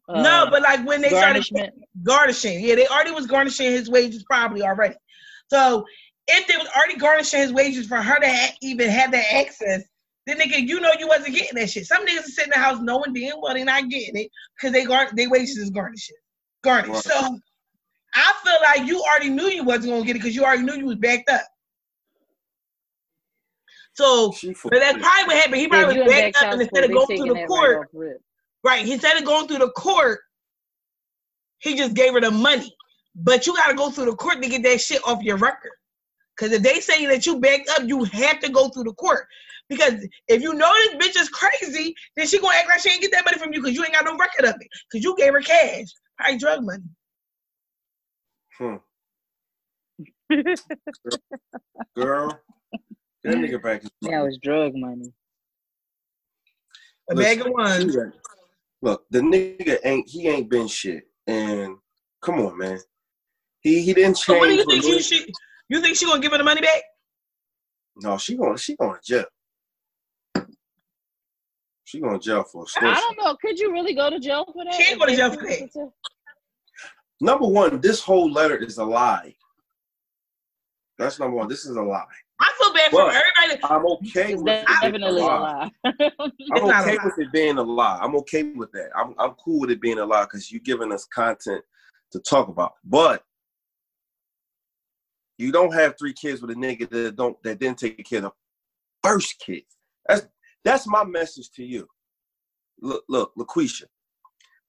no, Uh, but like when they started garnishing, yeah, they already was garnishing his wages probably already. So if they was already garnishing his wages for her to ha- even have that access, then nigga, you know you wasn't getting that shit. Some niggas are sitting in the house knowing damn well they not getting it because they gar- they wages is garnished. Garnished. Right. So I feel like you already knew you wasn't gonna get it because you already knew you was backed up. So but that's probably what happened. He probably you was backed back up and instead of going through the court, right off rip. Right. Instead of going through the court, he just gave her the money. But you gotta go through the court to get that shit off your record. Cause if they say that you backed up, you have to go through the court. Because if you know this bitch is crazy, then she gonna act like she ain't get that money from you because you ain't got no record of it. Cause you gave her cash, probably drug money. Hmm. [laughs] Girl, that nigga back is Now it's drug money. A Listen, bag of ones. Look, the nigga ain't he ain't been shit. And come on, man. He he didn't change. So what do you think she, she you think she gonna give her the money back? No, she going to she going to jail. She going to jail for I don't know. Could you really go to jail for that? She ain't If go to jail for that. Number one, this whole letter is a lie. That's number one. This is a lie. I feel bad for everybody. I'm okay with it being definitely a lie. I'm okay with it being a lie. I'm okay with that. I'm I'm cool with it being a lie because you're giving us content to talk about. But you don't have three kids with a nigga that don't that didn't take care of the first kid. That's that's my message to you. Look, look, LaQuisha.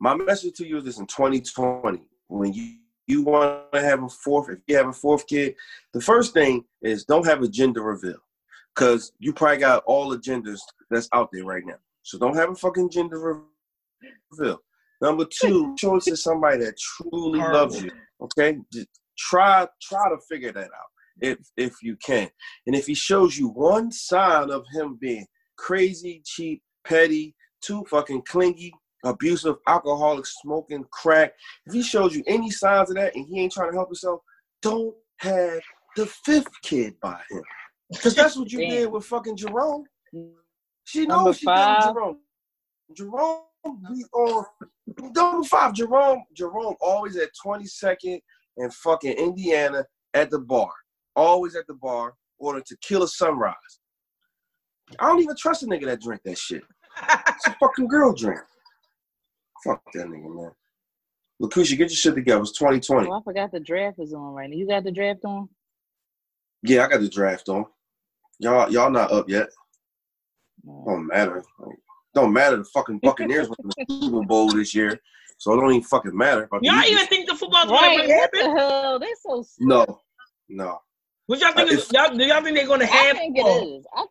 My message to you is this in 2020. When you you want to have a fourth, if you have a fourth kid, the first thing is don't have a gender reveal. Cause you probably got all the genders that's out there right now. So don't have a fucking gender reveal. Number two, [laughs] choice is somebody that truly Horrible. loves you. Okay, Just try try to figure that out if if you can. And if he shows you one sign of him being crazy, cheap, petty, too fucking clingy, abusive, alcoholic, smoking crack, if he shows you any signs of that and he ain't trying to help himself, don't have the fifth kid by him. Because that's what you did with fucking Jerome. She Number knows she did with Jerome. Jerome be on number five. Jerome, Jerome always at 22nd and fucking Indiana at the bar. Always at the bar, order tequila sunrise. I don't even trust a nigga that drink that shit. It's a [laughs] fucking girl drink. Fuck that nigga, man. Lucretia, get your shit together. It's 2020. Oh, I forgot the draft is on right now. You got the draft on? Yeah, I got the draft on. Y'all, y'all not up yet. No. Don't matter. Don't matter. The fucking [laughs] Buccaneers won the Super Bowl this year, so it don't even fucking matter. Y'all Eagles. even think the football's gonna Right? happen? the hell? They so. slow. No, no. What y'all think? Uh, is, y'all, do y'all think they're gonna have? I think it football? is. I,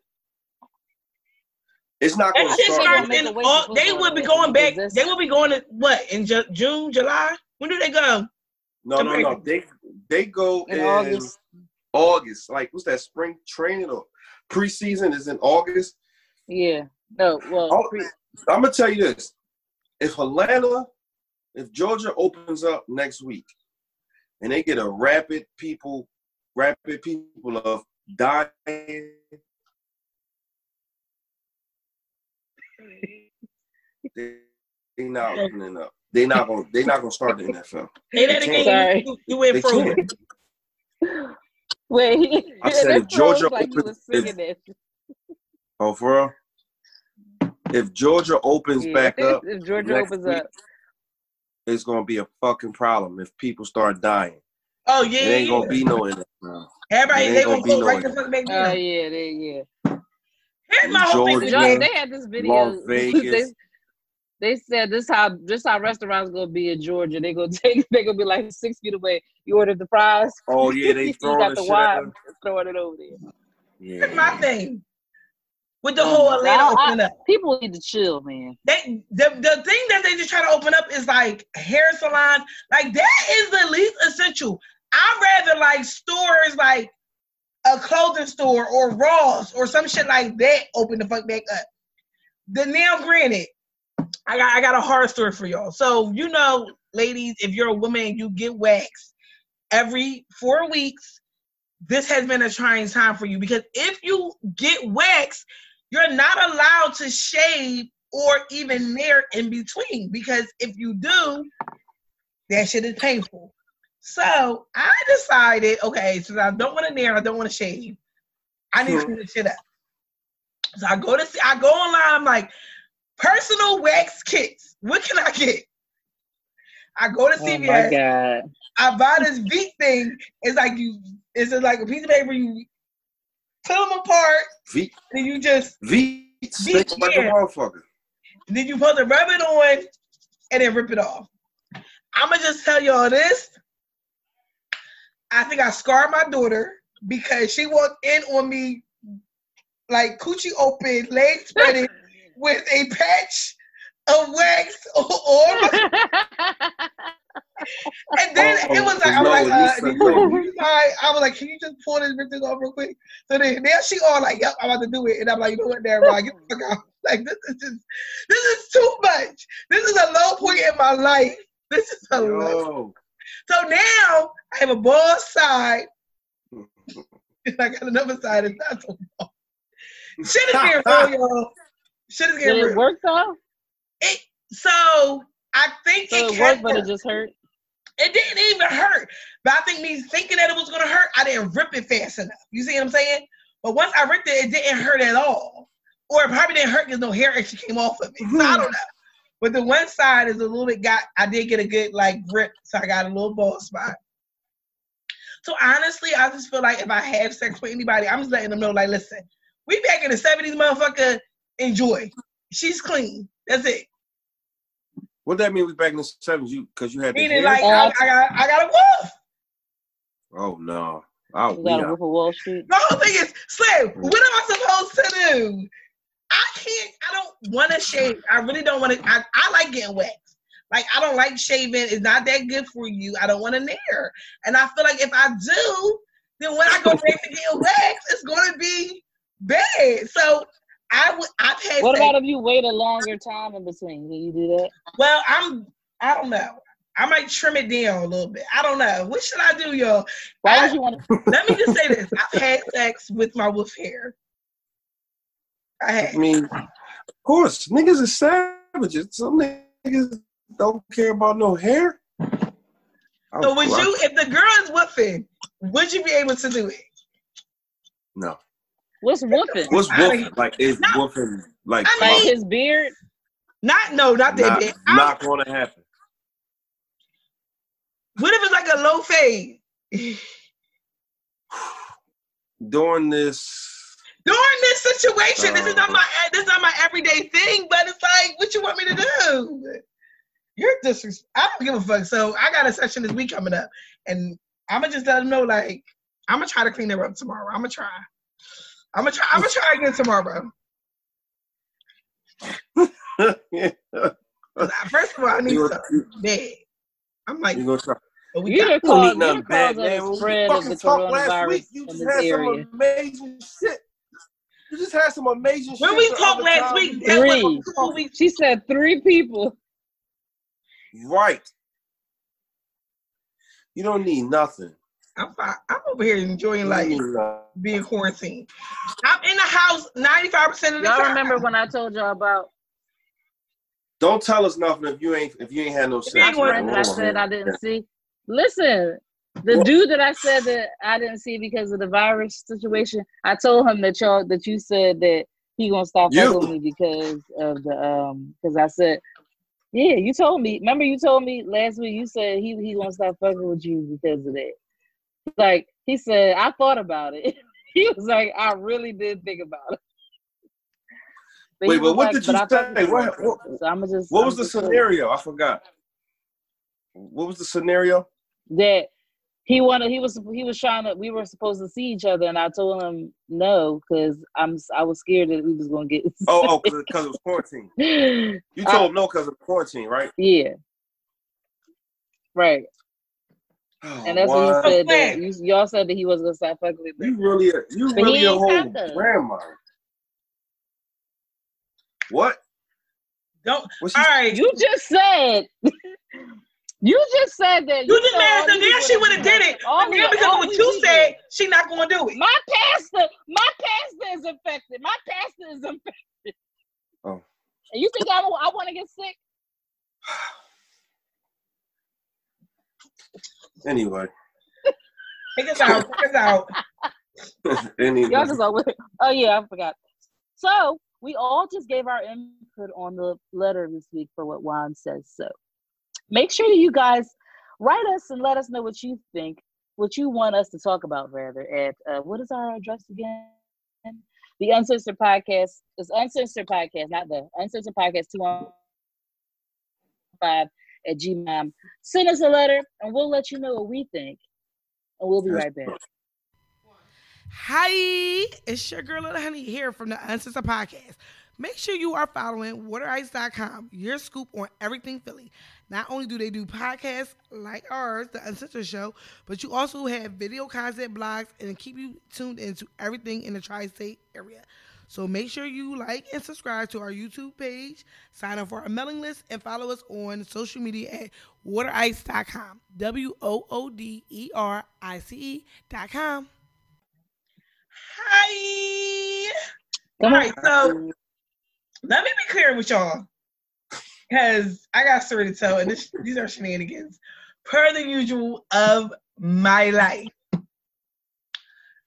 It's not going to shit start. they're starts gonna in. make All, they will be going back. because They will be going to what in Ju- June, July? When do they go? No, no, no. They they go in in August. August. Like what's that? Spring training or preseason is in August. Yeah. No. Well. Oh, pre- I'm gonna tell you this: if Atlanta, if Georgia opens up next week, and they get a rapid people, rapid people of dying, they, they not opening up. They not gonna. They not gonna start the NFL. Say that again. can't. You, you went They can't. Wait. I said if [laughs] Georgia like opens- was singing it. Oh, for real? If Georgia opens Yeah. back up, if Georgia next opens week, up. it's gonna be a fucking problem if people start dying. Oh yeah, It ain't yeah. gonna be no NFL. Everybody they gonna gonna go right the NFL. fuck back Oh down. yeah, they yeah. Here's my whole thing. Georgia, with You know, that. they had this video. [laughs] Las Vegas. They, they said this how this how restaurants gonna be in Georgia. They gonna take [laughs] they gonna be like six feet away. You ordered the fries. Oh yeah, they [laughs] you throwing got the the shit at wine, throwing it over there. Here's my thing. With the Oh, whole my Atlanta God. I- opening up. People need to chill, man. They the, the thing that they just try to open up is like hair salons. Like that is the least essential. I'd rather like stores like a clothing store or Ross or some shit like that open the fuck back up. The now granted, I got I got a horror story for y'all. So you know, ladies, if you're a woman, you get waxed every four weeks. This has been a trying time for you because if you get waxed, you're not allowed to shave or even near in between because if you do, that shit is painful. So I decided, okay, since I don't want to nair, I don't want to shave, I need to clean this shit up. So I go to see, I go online, I'm like, personal wax kits. What can I get? I go to Oh my CVS, god. I buy this V thing. It's like you, it's just like a piece of paper. You pull them apart, V and you just V stick like a motherfucker. then you put the rub it on and then rip it off. I'ma just tell y'all this. I think I scarred my daughter because she walked in on me like coochie open, legs spreaded, [laughs] with a patch of wax on my [laughs] And then Oh, it was like, oh, I was like, no, uh, you you- mind? [laughs] I was like, can you just pull this bitch off real quick? So then now she all like, yep, I'm about to do it. And I'm like, you know what, there, Rod, get the fuck out. Like, this is just, this is too much. This is a low point in my life. This is a low. So now I have a bald side. and [laughs] [laughs] I got another side that's not so bald. Shit is getting real, [laughs] y'all. Shit is Did getting it real. work though? It, so I think So it, it can worked, but it just hurt. It didn't even hurt. But I think me thinking that it was gonna hurt, I didn't rip it fast enough. You see what I'm saying? But once I ripped it, it didn't hurt at all. Or it probably didn't hurt because no hair actually came off of me. So I don't hmm. know. But the one side is a little bit got I did get a good like grip, so I got a little bald spot. So honestly, I just feel like if I have sex with anybody, I'm just letting them know, like, listen, we back in the 70s, motherfucker, enjoy. She's clean. That's it. what does that mean? We back in the seventies? You because you had the Meaning like I, I got I got a wolf. oh no, oh You got a. Wolf of Wall Street. The whole thing is, Slim, mm. what am I supposed to do? I can't, I don't want to shave. I really don't want to. I, I like getting waxed. Like, I don't like shaving. It's not that good for you. I don't want to nair. And I feel like if I do, then when I go [laughs] back to get waxed, it's going to be bad. So I would. I've had. What sex- about if you wait a longer time in between? Can you do that? Well, I'm. I don't know. I might trim it down a little bit. I don't know. What should I do, y'all? Why I- would you want to? [laughs] Let me just say this: I've had sex with my wolf hair. I I mean, of course, niggas are savages. Some niggas don't care about no hair. So would you, if the girl is woofing, would you be able to do it? No. What's whooping? What's I wolf like? Is No. wolfing like? I Like his beard? Not no, not that not, big. Not gonna happen. What if it's like a low fade? During this, During this situation, this is not Oh. my this is not my everyday thing, but it's like, what you want me to do? You're disrespect. I don't give a fuck. So I got a session this week coming up, and I'm gonna just let them know, like, I'm gonna try to clean her up tomorrow. I'm gonna try. I'm gonna try. I'm gonna try again tomorrow. 'Cause [laughs] I- First of all, I need you some gonna, bed. I'm like, you gonna try. but we You got, done You don't caused, need you nothing done bad, man. a we spread of the fucking talked last week, you just had area. some amazing shit. You just had some amazing when shit. When we talked last week, Three. was two weeks. She said three people. Right. You don't need nothing. I'm fine. I'm over here enjoying life, don't need nothing. being quarantined. I'm in the house 95 percent of the Y'all time. remember when I told y'all about Don't tell us nothing if you ain't if you ain't had no you sex. my ain't gonna- friend that I said I didn't see? Listen, the What? dude that I said that I didn't see because of the virus situation, I told him that y'all that you said that he gonna stop You. fucking me because of the um because I said yeah, you told me. Remember you told me last week you said he he gonna stop fucking with you because of that. Like he said, I thought about it. [laughs] he was like, I really did think about it. But Wait, but what like, did you "But I fuck say? What- what- so I'm just What I'm was the just saying scenario? I forgot. What was the scenario? that he wanted he was he was trying to we were supposed to see each other and I told him no because I'm I was scared that we was gonna get [laughs] Oh, oh, because it was quarantine. [laughs] You told him no because of quarantine, right? yeah right Oh, and that's what? what he said that you, y'all said that he was gonna stop fucking with me You really, a, you But really a ain't whole grandma. What? Don't. What All right. you just said [laughs] you just said that You just know mad all the these damn she people would have did it. all But now because of what you said, she not gonna do it. my pastor my pastor is infected my pastor is infected Oh. and you think I, I want to get sick [sighs] anyway, [laughs] Take us out. Take us out. [laughs] anyway. Y'all just always, oh yeah, I forgot. So we all just gave our input on the letter this week for what Juan says. So make sure that you guys write us and let us know what you think, what you want us to talk about rather at uh, what is our address again? The Uncensored Podcast. It's Uncensored Podcast, not the Uncensored Podcast two one five at gmail. Send us a letter and we'll let you know what we think. And we'll be right back. Hi, it's your girl Little Honey here from the Uncensored Podcast. Make sure you are following wooderice.com, your scoop on everything Philly. Not only do they do podcasts like ours, the Uncensored Show, but you also have video content blogs and keep you tuned into everything in the tri-state area. So make sure you like and subscribe to our YouTube page, sign up for our mailing list, and follow us on social media at wooderice.com. W O O D E R I C E.com. Hi. Come All on. right. So let me be clear with y'all, because I got a story to tell, and this, these are shenanigans, per the usual of my life.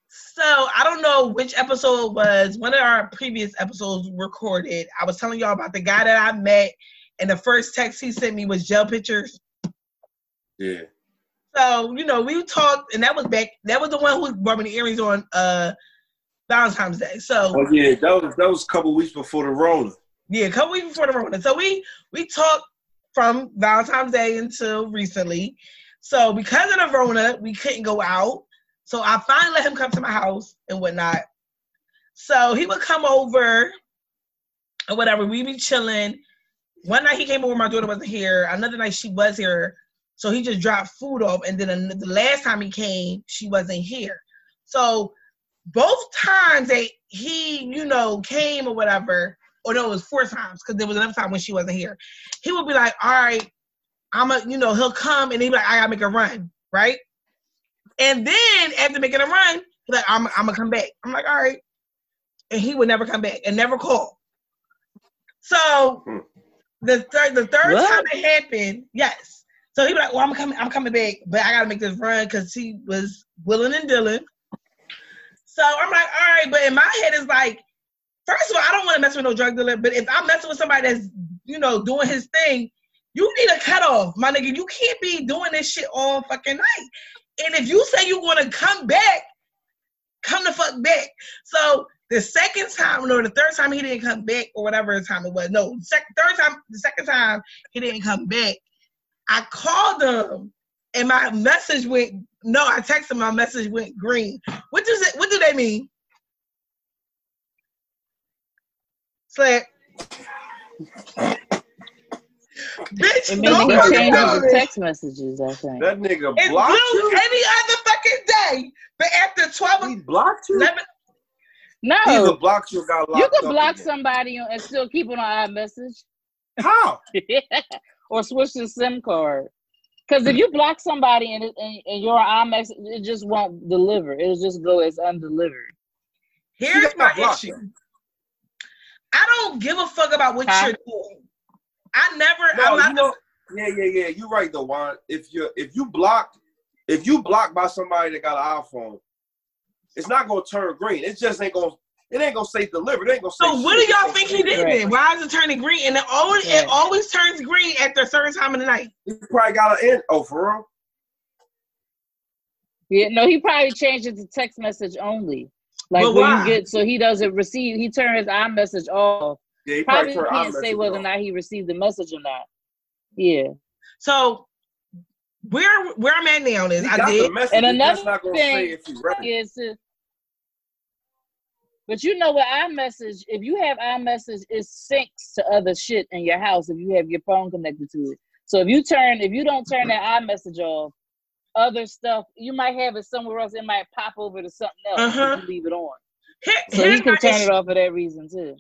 So I don't know which episode was. One of our previous episodes recorded. I was telling y'all about the guy that I met, and the first text he sent me was gel pictures. Yeah. So you know, we talked, and that was back. That was the one who brought me the earrings on uh Valentine's Day. So Oh yeah, that was that was a couple weeks before the Rona. Yeah, a couple weeks before the Rona. So we we talked from Valentine's Day until recently. So because of the Rona, we couldn't go out. So I finally let him come to my house and whatnot. So he would come over or whatever. We'd be chilling. One night he came over, my daughter wasn't here. Another night she was here. So he just dropped food off. And then the last time he came, she wasn't here. So both times that he, you know, came or whatever, or no, it was four times because there was another time when she wasn't here. He would be like, "All right, I'm a," you know, he'll come and he'd be like, "I gotta make a run," right? And then after making a run, he's like, "I'm, I'm gonna come back." I'm like, "All right," and he would never come back and never call. So Hmm. the third, the third What? time it happened, yes. So he be like, "Well, I'm coming, I'm coming back, but I gotta make this run because he was willing and dealing." So I'm like, "All right," but in my head is like, first of all, I don't want to mess with no drug dealer, but if I'm messing with somebody that's, you know, doing his thing, you need a cutoff, my nigga. You can't be doing this shit all fucking night. And if you say you want to come back, come the fuck back. So the second time, no, the third time he didn't come back, or whatever the time it was. No, second, third time, the second time he didn't come back. I called him, and my message went. No, I texted him. My message went green. What does it? What do they mean? Slap. Bitch, It no means he fucking changed does. his text messages, I think. That nigga It's blocked you. any other fucking day. But after 12 He blocked you. 11, He either blocked you or got locked you can up block again. somebody and still keep it on iMessage. How? [laughs] or switch the SIM card. Because if you block somebody and, it, and, and you're on iMessage, it just won't deliver. It'll just go as undelivered. here's my blocked. issue. I don't give a fuck about what Huh? you're doing. I never, No, I'm not you know, yeah, yeah, yeah. You're right, though, Juan. If you if you blocked, if you blocked by somebody that got an iPhone, it's not gonna turn green. It just ain't gonna. It ain't gonna say delivered. It ain't gonna say. So what do y'all think he did then? Why is it turning green? And it always Right. it always turns green after a certain time of the night. He probably got an end. Oh, for real? Yeah, no, he probably changed it to text message only. Like But when why? you get so he doesn't receive, he turned his iMessage off. Yeah, he Probably turned can't say iMessage whether or not he received the message or not. Yeah. So where where I'm at now is He I did. And another not gonna thing say if he read it. Is uh, but you know what iMessage, if you have iMessage, it syncs to other shit in your house if you have your phone connected to it. So if you turn, if you don't turn that iMessage off, other stuff you might have it somewhere else. It might pop over to something else Uh-huh. if you leave it on. here, So here's he can turn issue. it off for that reason too.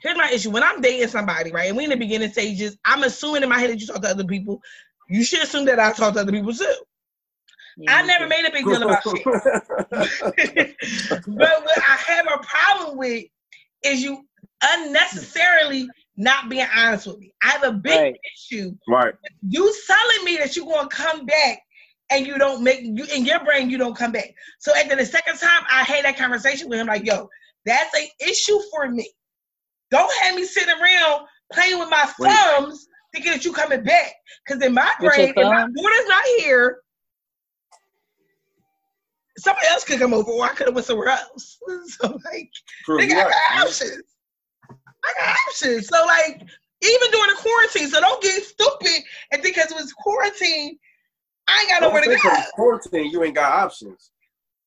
here's my issue. When I'm dating somebody, right, and we in the beginning stages, I'm assuming in my head that you talk to other people. You should assume that I talk to other people too. Yeah, I never made a big deal about shit. [laughs] but what I have a problem with is you unnecessarily not being honest with me. I have a big Right. issue. right. You telling me that you're gonna come back and you don't make you in your brain you don't come back. So after the second time I had that conversation with him, like, yo, that's an issue for me. Don't have me sitting around playing with my Wait. thumbs thinking that you coming back. Cause in my With brain, your if my thumb? daughter's not here, somebody else could come over or I could have went somewhere else. [laughs] So like True. Nigga, you're I got options. I got options. So like, even during the quarantine, so don't get stupid and think because it was quarantine, I ain't got nowhere to go. of quarantine. You ain't got options.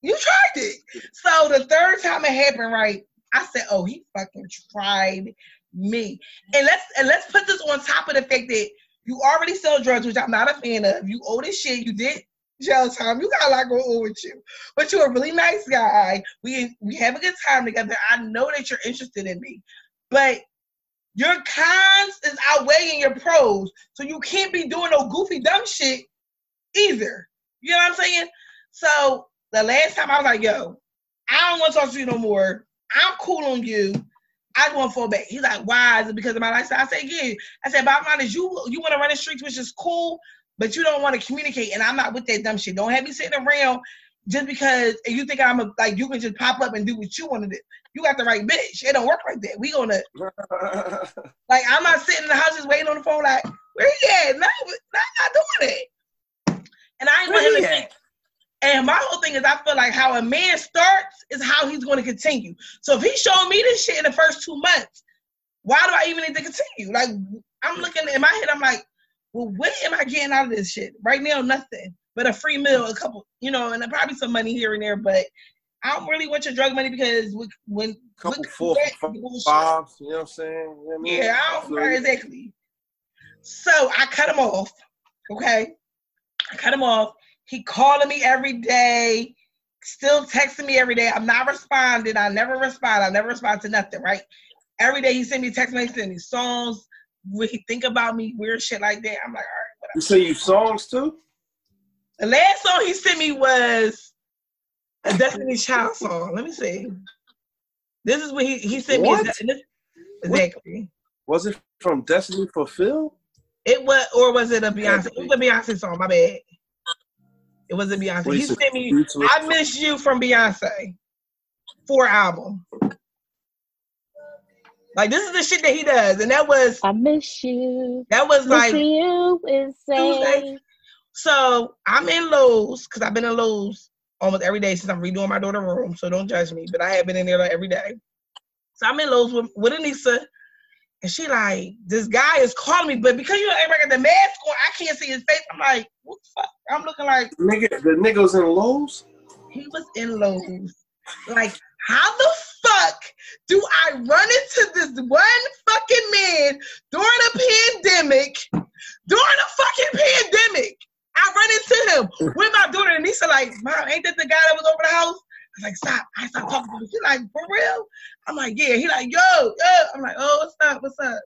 You tried it. So the third time it happened, right? I said, "Oh, he fucking tried me." And let's and let's put this on top of the fact that you already sell drugs, which I'm not a fan of. You owe this shit. You did jail time. You got a lot going on with you, but you're a really nice guy. We we have a good time together. I know that you're interested in me, but your cons is outweighing your pros, so you can't be doing no goofy dumb shit either. You know what I'm saying? So the last time I was like, yo, I don't want to talk to you no more. I'm cool on you. I want fall back. He's like, why? Is it because of my lifestyle? I said, yeah. I said, bottom line is you you want to run the streets, which is cool, but you don't want to communicate. And I'm not with that dumb shit. Don't have me sitting around just because you think I'm a, like you can just pop up and do what you want to do. You got the right bitch. It don't work like that. We gonna [laughs] like I'm not sitting in the house just waiting on the phone like where he at? No, no, I'm not doing it. And I ain't want him to think. And my whole thing is, I feel like how a man starts is how he's going to continue. So if he showed me this shit in the first two months, why do I even need to continue? Like I'm looking in my head, I'm like, well, what am I getting out of this shit? Right now, nothing but a free meal, a couple, you know, and probably some money here and there. But I don't really want your drug money because when, when Couple look, four, that five, bullshit. fives, you know what I'm saying? You know what I mean? Yeah, I don't feel right, exactly. So I cut him off. Okay. I cut him off. He calling me every day, still texting me every day. I'm not responding. I never respond. I never respond to nothing, right? Every day he send me text messages, send me songs. When he think about me, weird shit like that. I'm like, all right, whatever. You say you songs too? The last song he sent me was a Destiny Child song. Let me see. This is what he, he sent me. What? This, exactly. Was it from Destiny Fulfilled? It was, or was it a Beyonce? It was a Beyonce song. My bad. It was a Beyonce. What He sent me. I miss you from Beyonce. Four album. Like this is the shit that he does, and that was I miss you. that was like Missing you is Tuesday. so. I'm in Lowe's because I've been in Lowe's almost every day since I'm redoing my daughter's room. So don't judge me, but I have been in there like every day. So I'm in Lowe's with, with Anissa, and she like this guy is calling me, but because you know everybody got the mask on, I can't see his face. I'm like, what the fuck? I'm looking like Nigga, the nigga was in Lowe's? he was in Lowe's. Like, how the fuck do I run into this one fucking man during a pandemic? During a fucking pandemic, I run into him with my daughter, and Nisa like, "Mom, ain't that the guy that was over the house?" Was like, "Stop!" I stopped talking to him. She's like, "For real?" I'm like, "Yeah." He like, "Yo, yo." I'm like, "Oh, what's up? What's up?"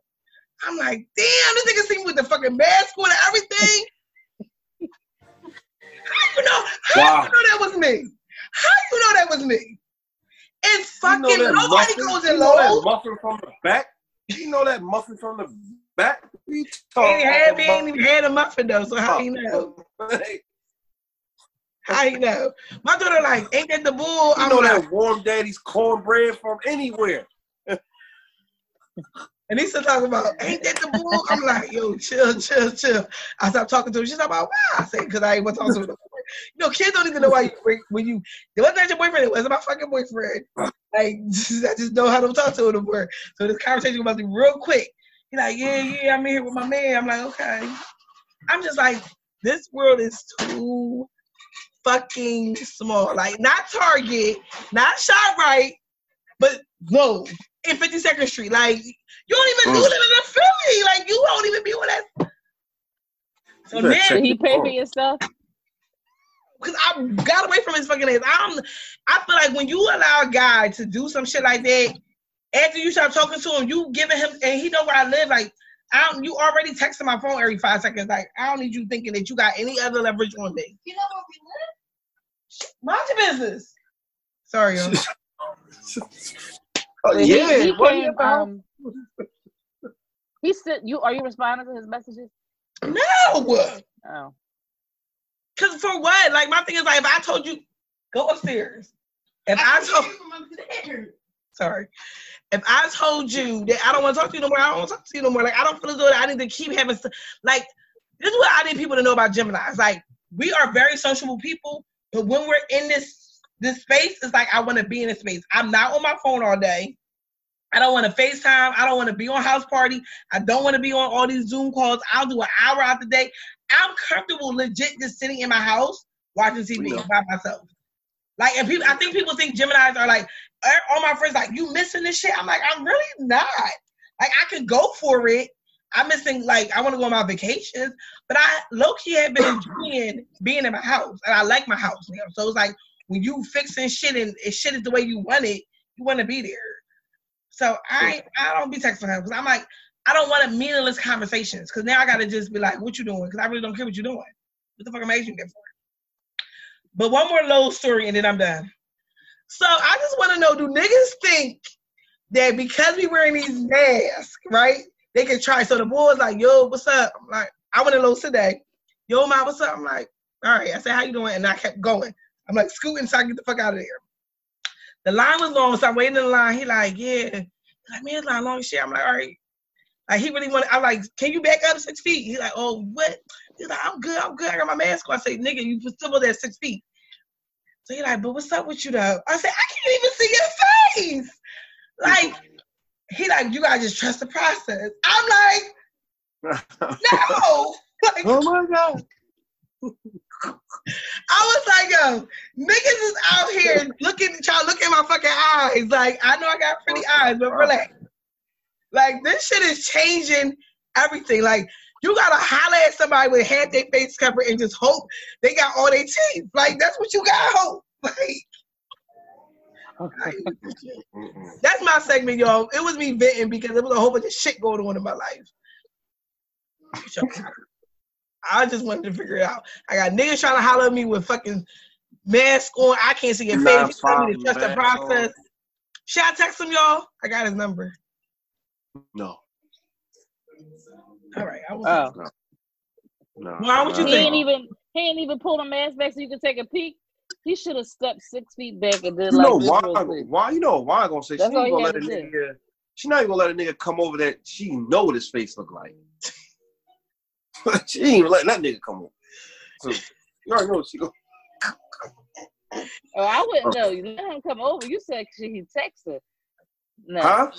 I'm like, "Damn, this nigga see me with the fucking mask on and everything." [laughs] How you know? How Wow. you know that was me? How you know that was me? It's You fucking know that nobody muffin? goes you in know that muffin from the back? You know that muffin from the back? You He ain't, had, he ain't even had a muffin though, so how you know? [laughs] You know? My daughter like, ain't that the bull? You I'm know like, that warm daddy's cornbread from anywhere. and he still talking about, ain't that the bull? I'm like, yo, chill, chill, chill. I stopped talking to him. She's like, about why? I said, because I ain't want to talk to him. no more." You know, kids don't even know why you when you. It wasn't that your boyfriend. It wasn't my fucking boyfriend. Like, [laughs] I just know how to talk to him no more. So this conversation was about to be real quick. He's like, yeah, yeah, I'm here with my man. I'm like, okay. I'm just like, this world is too fucking small. Like, not Target, not ShopRite, but no, in 52nd Street. Like, you don't even do Mm. that in Philly. Like, you don't even be on that. So You then, check he pay for your stuff? because I got away from his fucking ass. I'm, I feel like when you allow a guy to do some shit like that, after you start talking to him, you giving him, and he know where I live. Like, I don't, you already texting my phone every five seconds. Like, I don't need you thinking that you got any other leverage on me. You know where we live? Mind your business. Sorry, yo. [laughs] Oh, yeah, he what came, about? um, he said, "You are you responding to his messages?" No. Oh, Cause for what? Like my thing is like if I told you go upstairs. If I told sorry. If I told you that I don't want to talk to you no more, I don't want to talk to you no more. Like I don't feel as though I need to keep having st- like this is what I need people to know about Gemini's. Like we are very sociable people, but when we're in this this space, it's like I want to be in this space. I'm not on my phone all day. I don't want to FaceTime. I don't want to be on house party. I don't want to be on all these Zoom calls. I'll do an hour out the day. I'm comfortable, legit, just sitting in my house watching TV by myself. Like, and people, I think people think Gemini's are like, er- all my friends like, you missing this shit? I'm like, I'm really not. Like, I could go for it. I'm missing, like, I want to go on my vacations, but I low key have been enjoying being in my house, and I like my house. You know? So it's like when you fixing shit and it shit is the way you want it, you want to be there. So I I don't be texting her because I'm like I don't want a meaningless conversations because now I gotta just be like, what you doing? Because I really don't care what you're doing. What the fuck am I asking you for? But one more low story and then I'm done. So I just want to know: Do niggas think that because we wearing these masks, right? They can try. So the boys like, yo, what's up? I'm like, I went to Lowe's today. Yo, ma, what's up? I'm like, all right. I said, how you doing? And I kept going. I'm like, scooting so I get the fuck out of there. The line was long, so I'm waiting in the line. He like, yeah. Like, man, it's not long shit. I'm like, all right. Like he really wanted. I'm like, can you back up six feet? He's like, oh, what? He's like, I'm good. I'm good. I got my mask on. I say, nigga, you still go there six feet. So he like, but what's up with you though? I said, I can't even see your face. Like, he like, you gotta just trust the process. I'm like, no. [laughs] Like, oh my god. I was like, yo, niggas is out here looking, trying to look at my fucking eyes. Like, I know I got pretty eyes, but relax. Like, this shit is changing everything. Like, you gotta holler at somebody with half their face covered and just hope they got all their teeth. Like, that's what you gotta hope. [laughs] Like, [laughs] That's my segment, y'all. It was me venting because there was a whole bunch of shit going on in my life. [laughs] I just wanted to figure it out. I got niggas trying to holler at me with fucking mask on. I can't see your Nah, face. You tell me to trust the process. on. Should I text him, y'all? I got his number. No, All right. I was Oh. no. Why would you no. He ain't even he ain't even pulled a mask back so you can take a peek. He should have stepped six feet back and did You like know this why? Why? You know why? I'm gonna say she That's all ain't gonna let a to do. nigga. She not even gonna let a nigga come over that she know what his face look like. [laughs] she ain't even letting that nigga come over. So you already know what she go. Oh, I wouldn't oh. know. You let him come over. You said she he texted. No, Huh?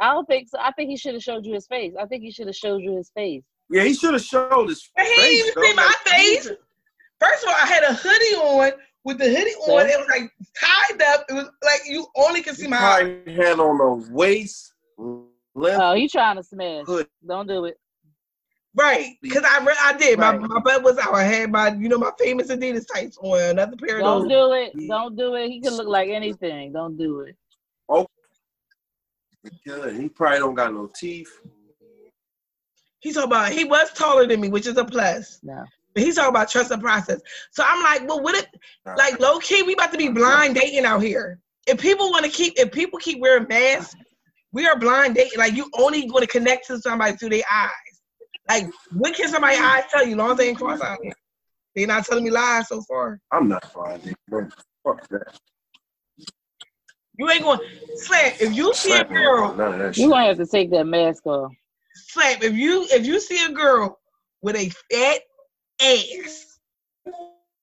I don't think so. I think he should have showed you his face. I think he should have showed you his face. Yeah, he should have showed his He face. ain't even though. see my Like, face. First of all, I had a hoodie on. With the hoodie on, it was like tied up. It was like you only can see my eyes. probably had on the waist length. Oh, he trying to smash. Hood. Don't do it. Right, because I re- I did. My Right. my butt was out. I had my you know my famous Adidas tights on. Another pair of Don't those. do it. Don't do it. He can look like anything. Don't do it. Good. He probably don't got no teeth. He's talking about he was taller than me, which is a plus. No. But he's talking about trust the process. So I'm like, well, what if like low key, we about to be blind dating out here. If people want to keep if people keep wearing masks, we are blind dating. Like you only going to connect to somebody through their eyes. Like what can somebody eyes tell you? Long as they ain't cross eyed. They not telling me lies so far. I'm not fine. nigga. Fuck that. You ain't going slap. If you see a Slap me. girl, None of that You shit. gonna have to take that mask off. slap. If you if you see a girl with a fat ass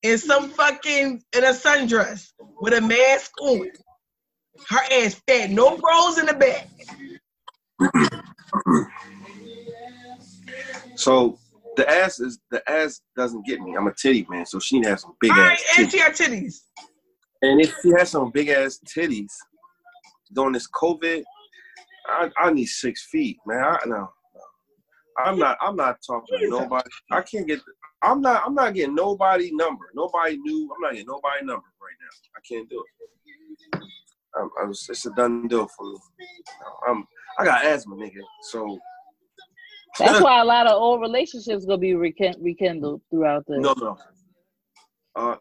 and some fucking in a sundress with a mask on, her ass fat, no rolls in the back. [clears throat] So the ass is the ass doesn't get me. I'm a titty man, so she need to have some big All ass right, and titties. she got titties. And if she has some big ass titties during this COVID, I, I need six feet, man. I no, no. I'm not I'm not talking to nobody. I can't get I'm not I'm not getting nobody number. Nobody new. I'm not getting nobody number right now. I can't do it. I'm, I'm it's a done deal for me. I'm I got asthma, nigga. So That's why a lot of old relationships gonna be rekindled, throughout the. no no. Uh,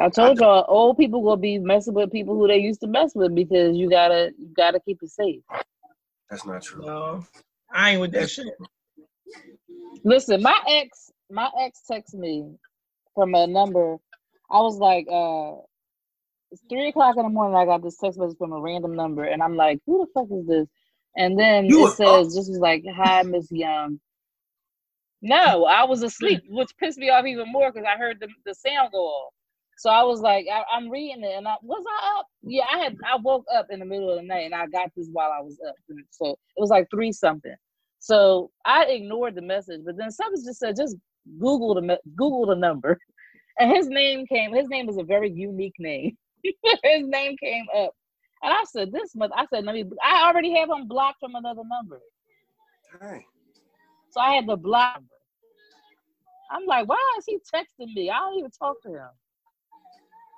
I told y'all, old people gonna be messing with people who they used to mess with because you gotta, you gotta keep it safe. that's not true. No, I ain't with that shit. Listen, my ex, my ex texted me from a number. I was like, uh, it's three o'clock in the morning. I got this text message from a random number, and I'm like, who the fuck is this? And then You it was says, this was like, hi, Miss Young. No, I was asleep, which pissed me off even more because I heard the, the sound go off. So I was like, I, I'm reading it, and I was I up? Yeah, I had. I woke up in the middle of the night, and I got this while I was up. So it was like three something. So I ignored the message, but then something just said, just Google the Google the number, [laughs] and his name came. His name is a very unique name. [laughs] his name came up, and I said, "This month." I said, "Let me." I already have him blocked from another number, Dang. So I had to block. him. I'm like, why is he texting me? I don't even talk to him.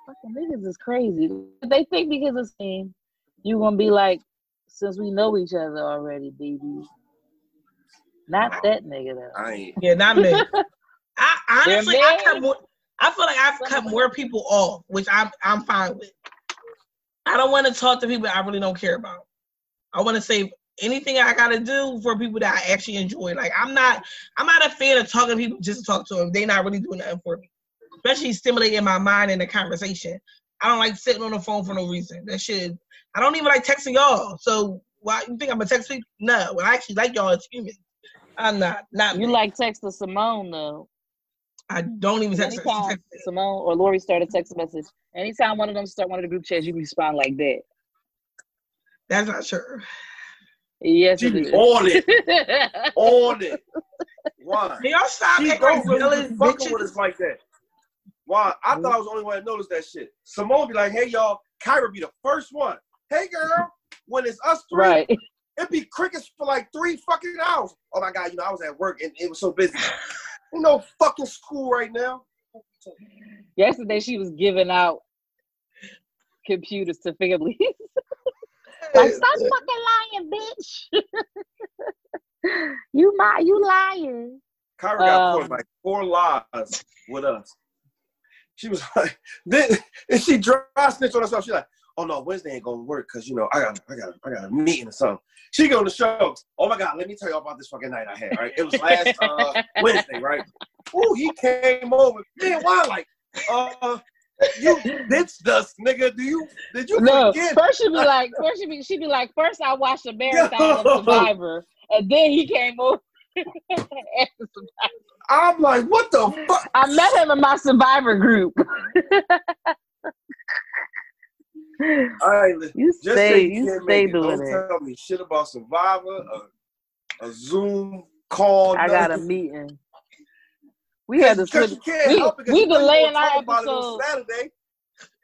Fucking niggas is crazy. They think because it's him, you gonna be like, since we know each other already, baby. Not that nigga though. I ain't. Yeah, not me. [laughs] I honestly, I They're cut more. I feel like I've cut more people off, which I'm I'm fine with. I don't want to talk to people I really don't care about. I want to save anything I gotta do for people that I actually enjoy. Like I'm not I'm not a fan of talking to people just to talk to them. They not really doing nothing for me. Especially stimulating my mind in the conversation. I don't like sitting on the phone for no reason. That shit. I don't even like texting y'all. So why you think I'm a text people? No, I actually like y'all as humans. I'm not. Not You me. like texting Simone though. I don't even text. Anytime text Simone or Lori start a text message, anytime one of them start one of the group chats, you respond like that. That's not true. Yes, She it be is. on it, [laughs] on it. Why? Can y'all stop She acting like don't really fucking with us like that. Why? I thought I was the only one that noticed that shit. Simone be like, "Hey y'all," Kyra be the first one. Hey girl, when it's us three, right. it be crickets for like three fucking hours. Oh my god, you know I was at work and it was so busy. You know, fucking school right now. Yesterday she was giving out computers to families. [laughs] like, stop fucking lying, bitch. [laughs] you my you lying. Kyra got Um, caught like four lies with us. She was like, [laughs] then and she dry snitched on herself. She's like, oh no, Wednesday ain't gonna work because you know I got I got I got a meeting or something. She go on the show. Oh my god, let me tell you about this fucking night I had. Right, it was last uh, [laughs] Wednesday, right? Ooh, he came over. Man, why like uh you ditched us, nigga? Do you did you No, forget? first she'd be like, first she'd be, she'd be like, first I watched a marathon of Survivor, and then he came over. I'm like, what the fuck? I met him in my Survivor group. All right, ain't li- you Just stay, you stay doing Don't it. tell me shit about Survivor, a, a Zoom call. I got a meeting. We had to Because switch. you We, help it 'cause we you delaying our talk about it episode, on Saturday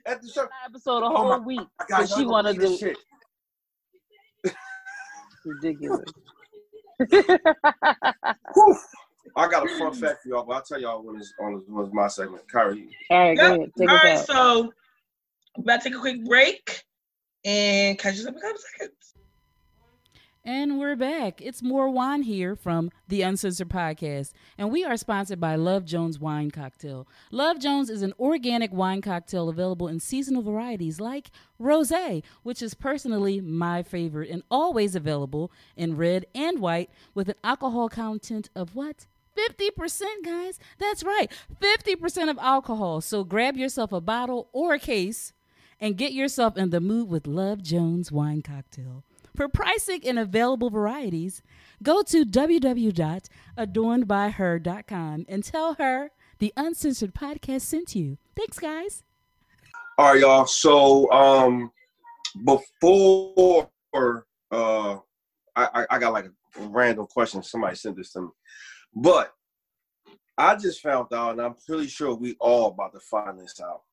at the show. episode a Oh whole my week. I got But she wanted gonna to read shit. ridiculous. [laughs] I got a fun fact for y'all, but I'll tell y'all when it's on when it's my segment. Kyrie, All right, go Yep. ahead. Take All out. so we're about to take a quick break and catch us up in a couple seconds. And we're back. It's more wine here from the Uncensored Podcast. And we are sponsored by Love Jones Wine Cocktail. Love Jones is an organic wine cocktail available in seasonal varieties like rose, which is personally my favorite and always available in red and white with an alcohol content of what? 50%, guys. That's right. 50% of alcohol. So grab yourself a bottle or a case and get yourself in the mood with Love Jones Wine Cocktail. For pricing and available varieties, go to www.adornedbyher.com and tell her the Uncensored Podcast sent you. Thanks, guys. all right, y'all. So um, before uh, I, I got like a random question. Somebody sent this to me, but I just found out, and I'm pretty sure we all about to find this out.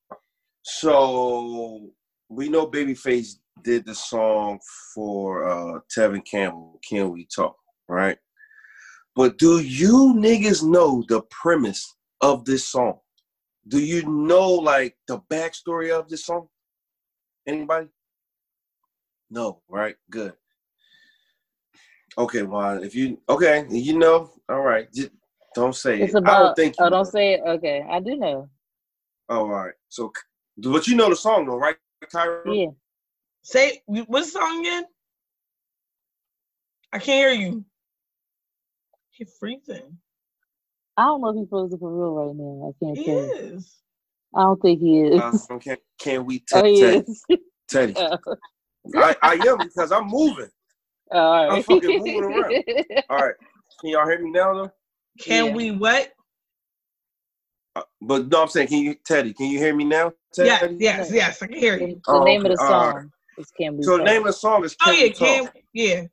So we know Babyface did the song for uh, Tevin Campbell. Can we talk? Right? But do you niggas know the premise of this song? Do you know like the backstory of this song? Anybody? No, right? Good. Okay, well, If you okay, you know, all right. Just don't say It's it. I don't think. oh, don't know. say it. Okay, I do know. Oh, all right. So, but you know the song though, right, Kyra? Yeah. Say what's the song again? I can't hear you. He's freezing. I don't know if he's frozen for real right now. I can't He tell. is. I don't think he is. Uh, can, can we oh, t- he Teddy? is. Teddy. [laughs] Oh, I, I am because I'm moving. all right. I'm fucking moving around. [laughs] All right. Can y'all hear me now though? Can Yeah. we what? Uh, But no, I'm saying, can you, Teddy? Can you hear me now? Teddy? Yes, yes, yes. I can hear The, you. the Oh, name of the All song right. is "Can We So the Talk?" name of the song is Oh Can yeah, We Talk? can yeah.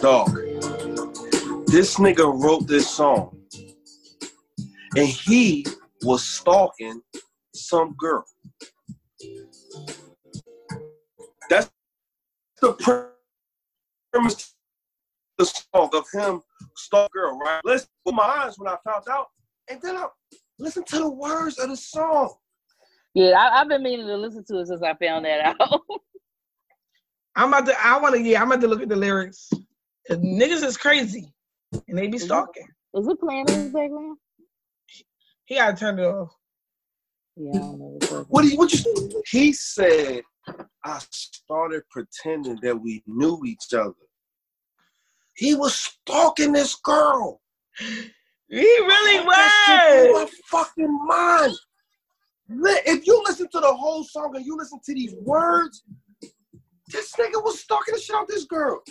Dog. This nigga wrote this song. And he was stalking some girl. That's the premise of the song of him stalking girl, right? Listen with my eyes when I found out. And then I listen to the words of the song. Yeah, I, I've been meaning to listen to it since I found that [laughs] out. I'm about to I wanna yeah, I'm about to look at the lyrics. niggas is crazy. And they be stalking. is it playing in the background? He gotta turn it off. Yeah, I don't know. What do you what you he said I started pretending that we knew each other. He was stalking this girl. He really That shit blew was. my fucking mind. Li- If you listen to the whole song and you listen to these words, this nigga was stalking the shit out this girl.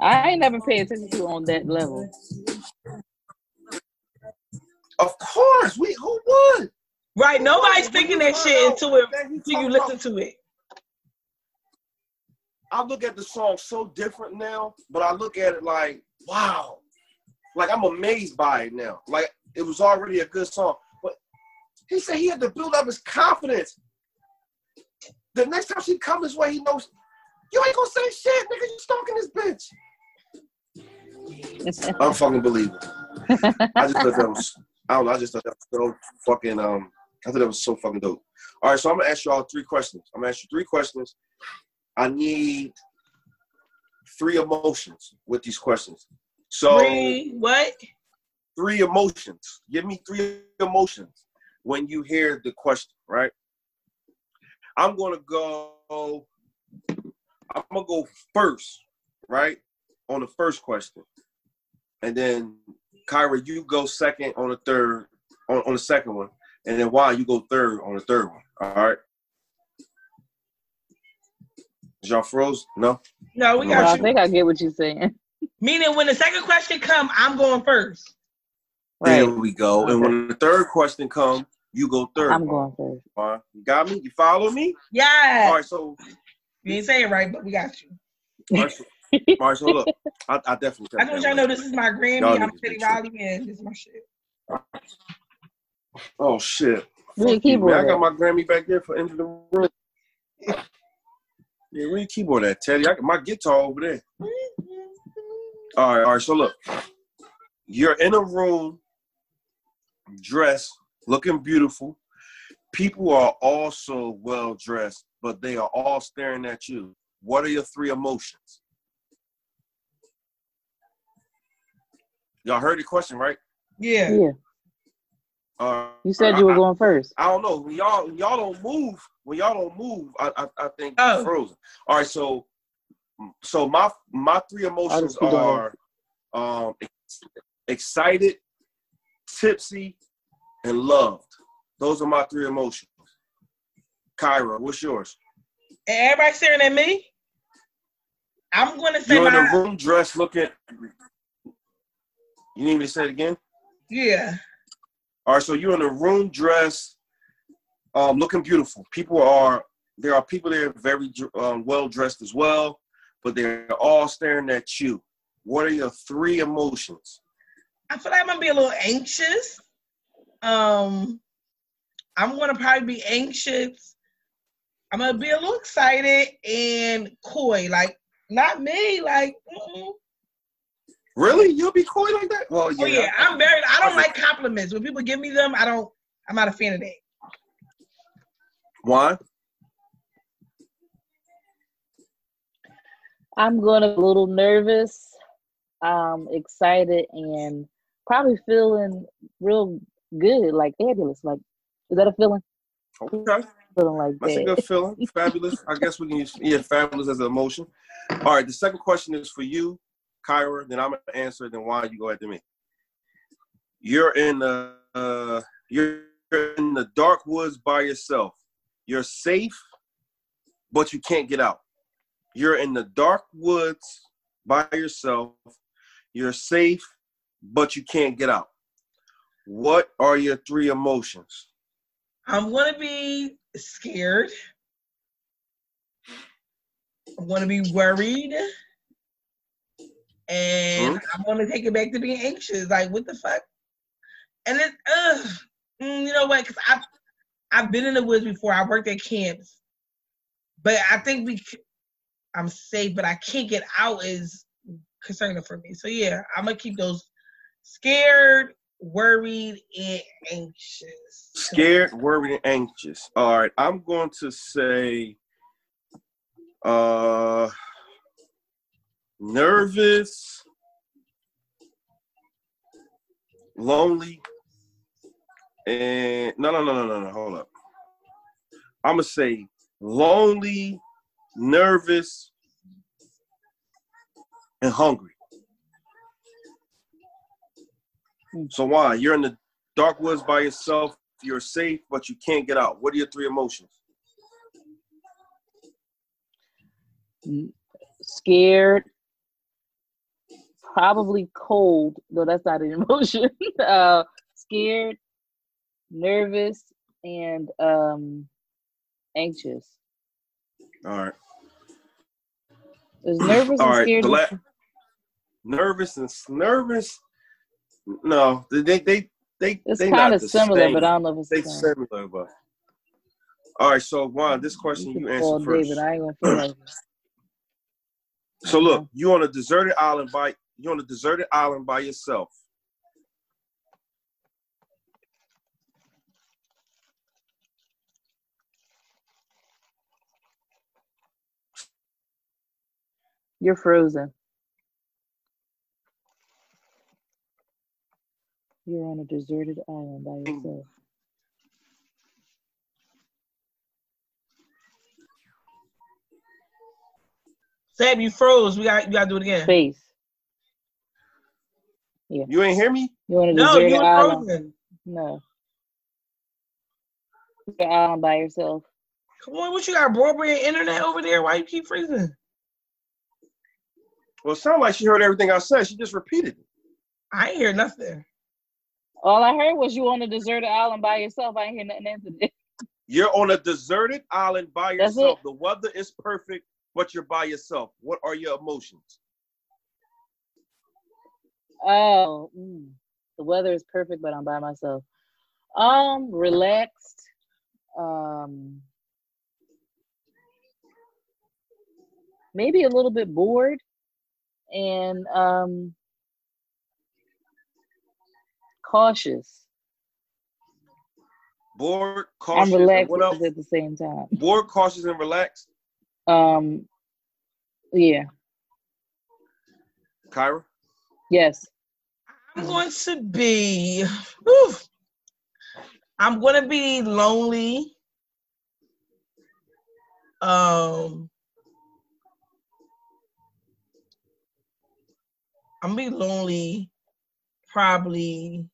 I ain't never paid attention to it on that level. Of course, we who would? Right, nobody's thinking that shit into it until you listen to it. I look at the song so different now, but I look at it like, wow. Like I'm amazed by it now. Like it was already a good song. But he said he had to build up his confidence. The next time she comes his way, he knows you ain't gonna say shit, nigga. You stalking this bitch. [laughs] Unfucking believable. I just thought that was I don't know, I just thought that was so fucking um I thought that was so fucking dope. All right, so I'm gonna ask you all three questions. I'm gonna ask you three questions. I need three emotions with these questions. So Three, what? three emotions. Give me three emotions when you hear the question, right? I'm gonna go. I'm gonna go first, right, on the first question, and then Kyra, you go second on the third, on, on the second one, and then why you go third on the third one. All right. Is y'all froze? No. No, we No, Well, I think I get what you're saying. [laughs] Meaning when the second question come, I'm going first. There Right. we go. And when the third question comes, you go third. I'm going first. Fine. You got me? You follow me? Yeah. All right, so You ain't saying it right, but we got you. all right, so, all right, so look, I, I definitely. I just want y'all know this is my Grammy. Y'all I'm Teddy Riley, and this is my shit. Oh shit! Where your Fuck you, man. I got my Grammy back there for into the room. Yeah, where your keyboard at, Teddy? I got my guitar over there. All right, all right. So look, you're in a room, dressed, looking beautiful. People are also well dressed, but they are all staring at you. What are your three emotions? Y'all heard the question, right? Yeah. Yeah. Uh, You said you were I- going first. I don't know. When y'all when y'all don't move, when y'all don't move, I I, I think Oh. frozen. All right, so so my my three emotions just keep doing are um excited, tipsy, and loved. Those are my three emotions. Kyra, what's yours? Everybody staring at me. I'm gonna say You're in my a room dressed looking. You need me to say it again? yeah. All right, so you're in a room dressed, um, looking beautiful. People are there are people there very um, well dressed as well, but they're all staring at you. What are your three emotions? I feel like I'm gonna be a little anxious. Um, I'm gonna probably be anxious. I'm gonna be a little excited and coy, like not me, like. mm-mm. Really, you'll be coy like that? Well, yeah. Oh yeah, I'm very. I don't like compliments. When people give me them, I don't. I'm not a fan of that. Why? I'm going a little nervous, um, excited, and probably feeling real good, like fabulous. Like, is that a feeling? Okay, Feeling like that's a good feeling. [laughs] Fabulous. I guess we can use yeah, fabulous as an emotion. All right, the second question is for you, Kyra. Then I'm gonna answer. Then why you go after me? You're in the uh, you're in the dark woods by yourself. You're safe, but you can't get out. You're in the dark woods by yourself. You're safe, but you can't get out. What are your three emotions? I'm gonna be scared. I'm gonna be worried. And I'm gonna take it back to being anxious. Like, what the fuck? And then, ugh, mm, you know what? Because I've, I've been in the woods before. I worked at camps. But I think we, I'm safe, but I can't get out is concerning for me. So, yeah, I'm gonna keep those scared, worried, and anxious. Scared, worried, and anxious. All right, I'm going to say uh nervous, lonely, and no no no no no no hold up. I'm gonna say lonely, nervous, and hungry. So why? You're in the dark woods by yourself. You're safe, but you can't get out. What are your three emotions? Scared, probably cold, though that's not an [laughs] emotion. uh, scared, nervous, and um, anxious. All right. Is nervous All and right, scared? the- la- nervous and nervous. No, they they they they. It's kind of similar, same. but I don't know if it's they the same. similar. But all right, so Juan, this question you, you answer first. I ain't gonna like [clears throat] so look, you on a deserted island by you on a deserted island by yourself. You're frozen. You're on a deserted island by yourself. Sam, you froze. We got you gotta do it again. Space. You ain't hear me? You're on a No, you were frozen. No. You're island by yourself. Come on, what you got broadband internet over there? Why you keep freezing? Well, it sounded like she heard everything I said. She just repeated it. I ain't hear nothing. All I heard was you on a deserted island by yourself. I ain't hear nothing after that. [laughs] You're on a deserted island by yourself. The weather is perfect, but you're by yourself. What are your emotions? Oh, mm. the weather is perfect, but I'm by myself. Um, relaxed. Um, maybe a little bit bored, and um, cautious. Bored, I'm cautious, and relaxed what else? at the same time. Bored, cautious, and relaxed. Um, yeah, Kyra? yes. I'm going to be. whew, I'm going to be lonely. Um, I'm gonna be lonely. Probably.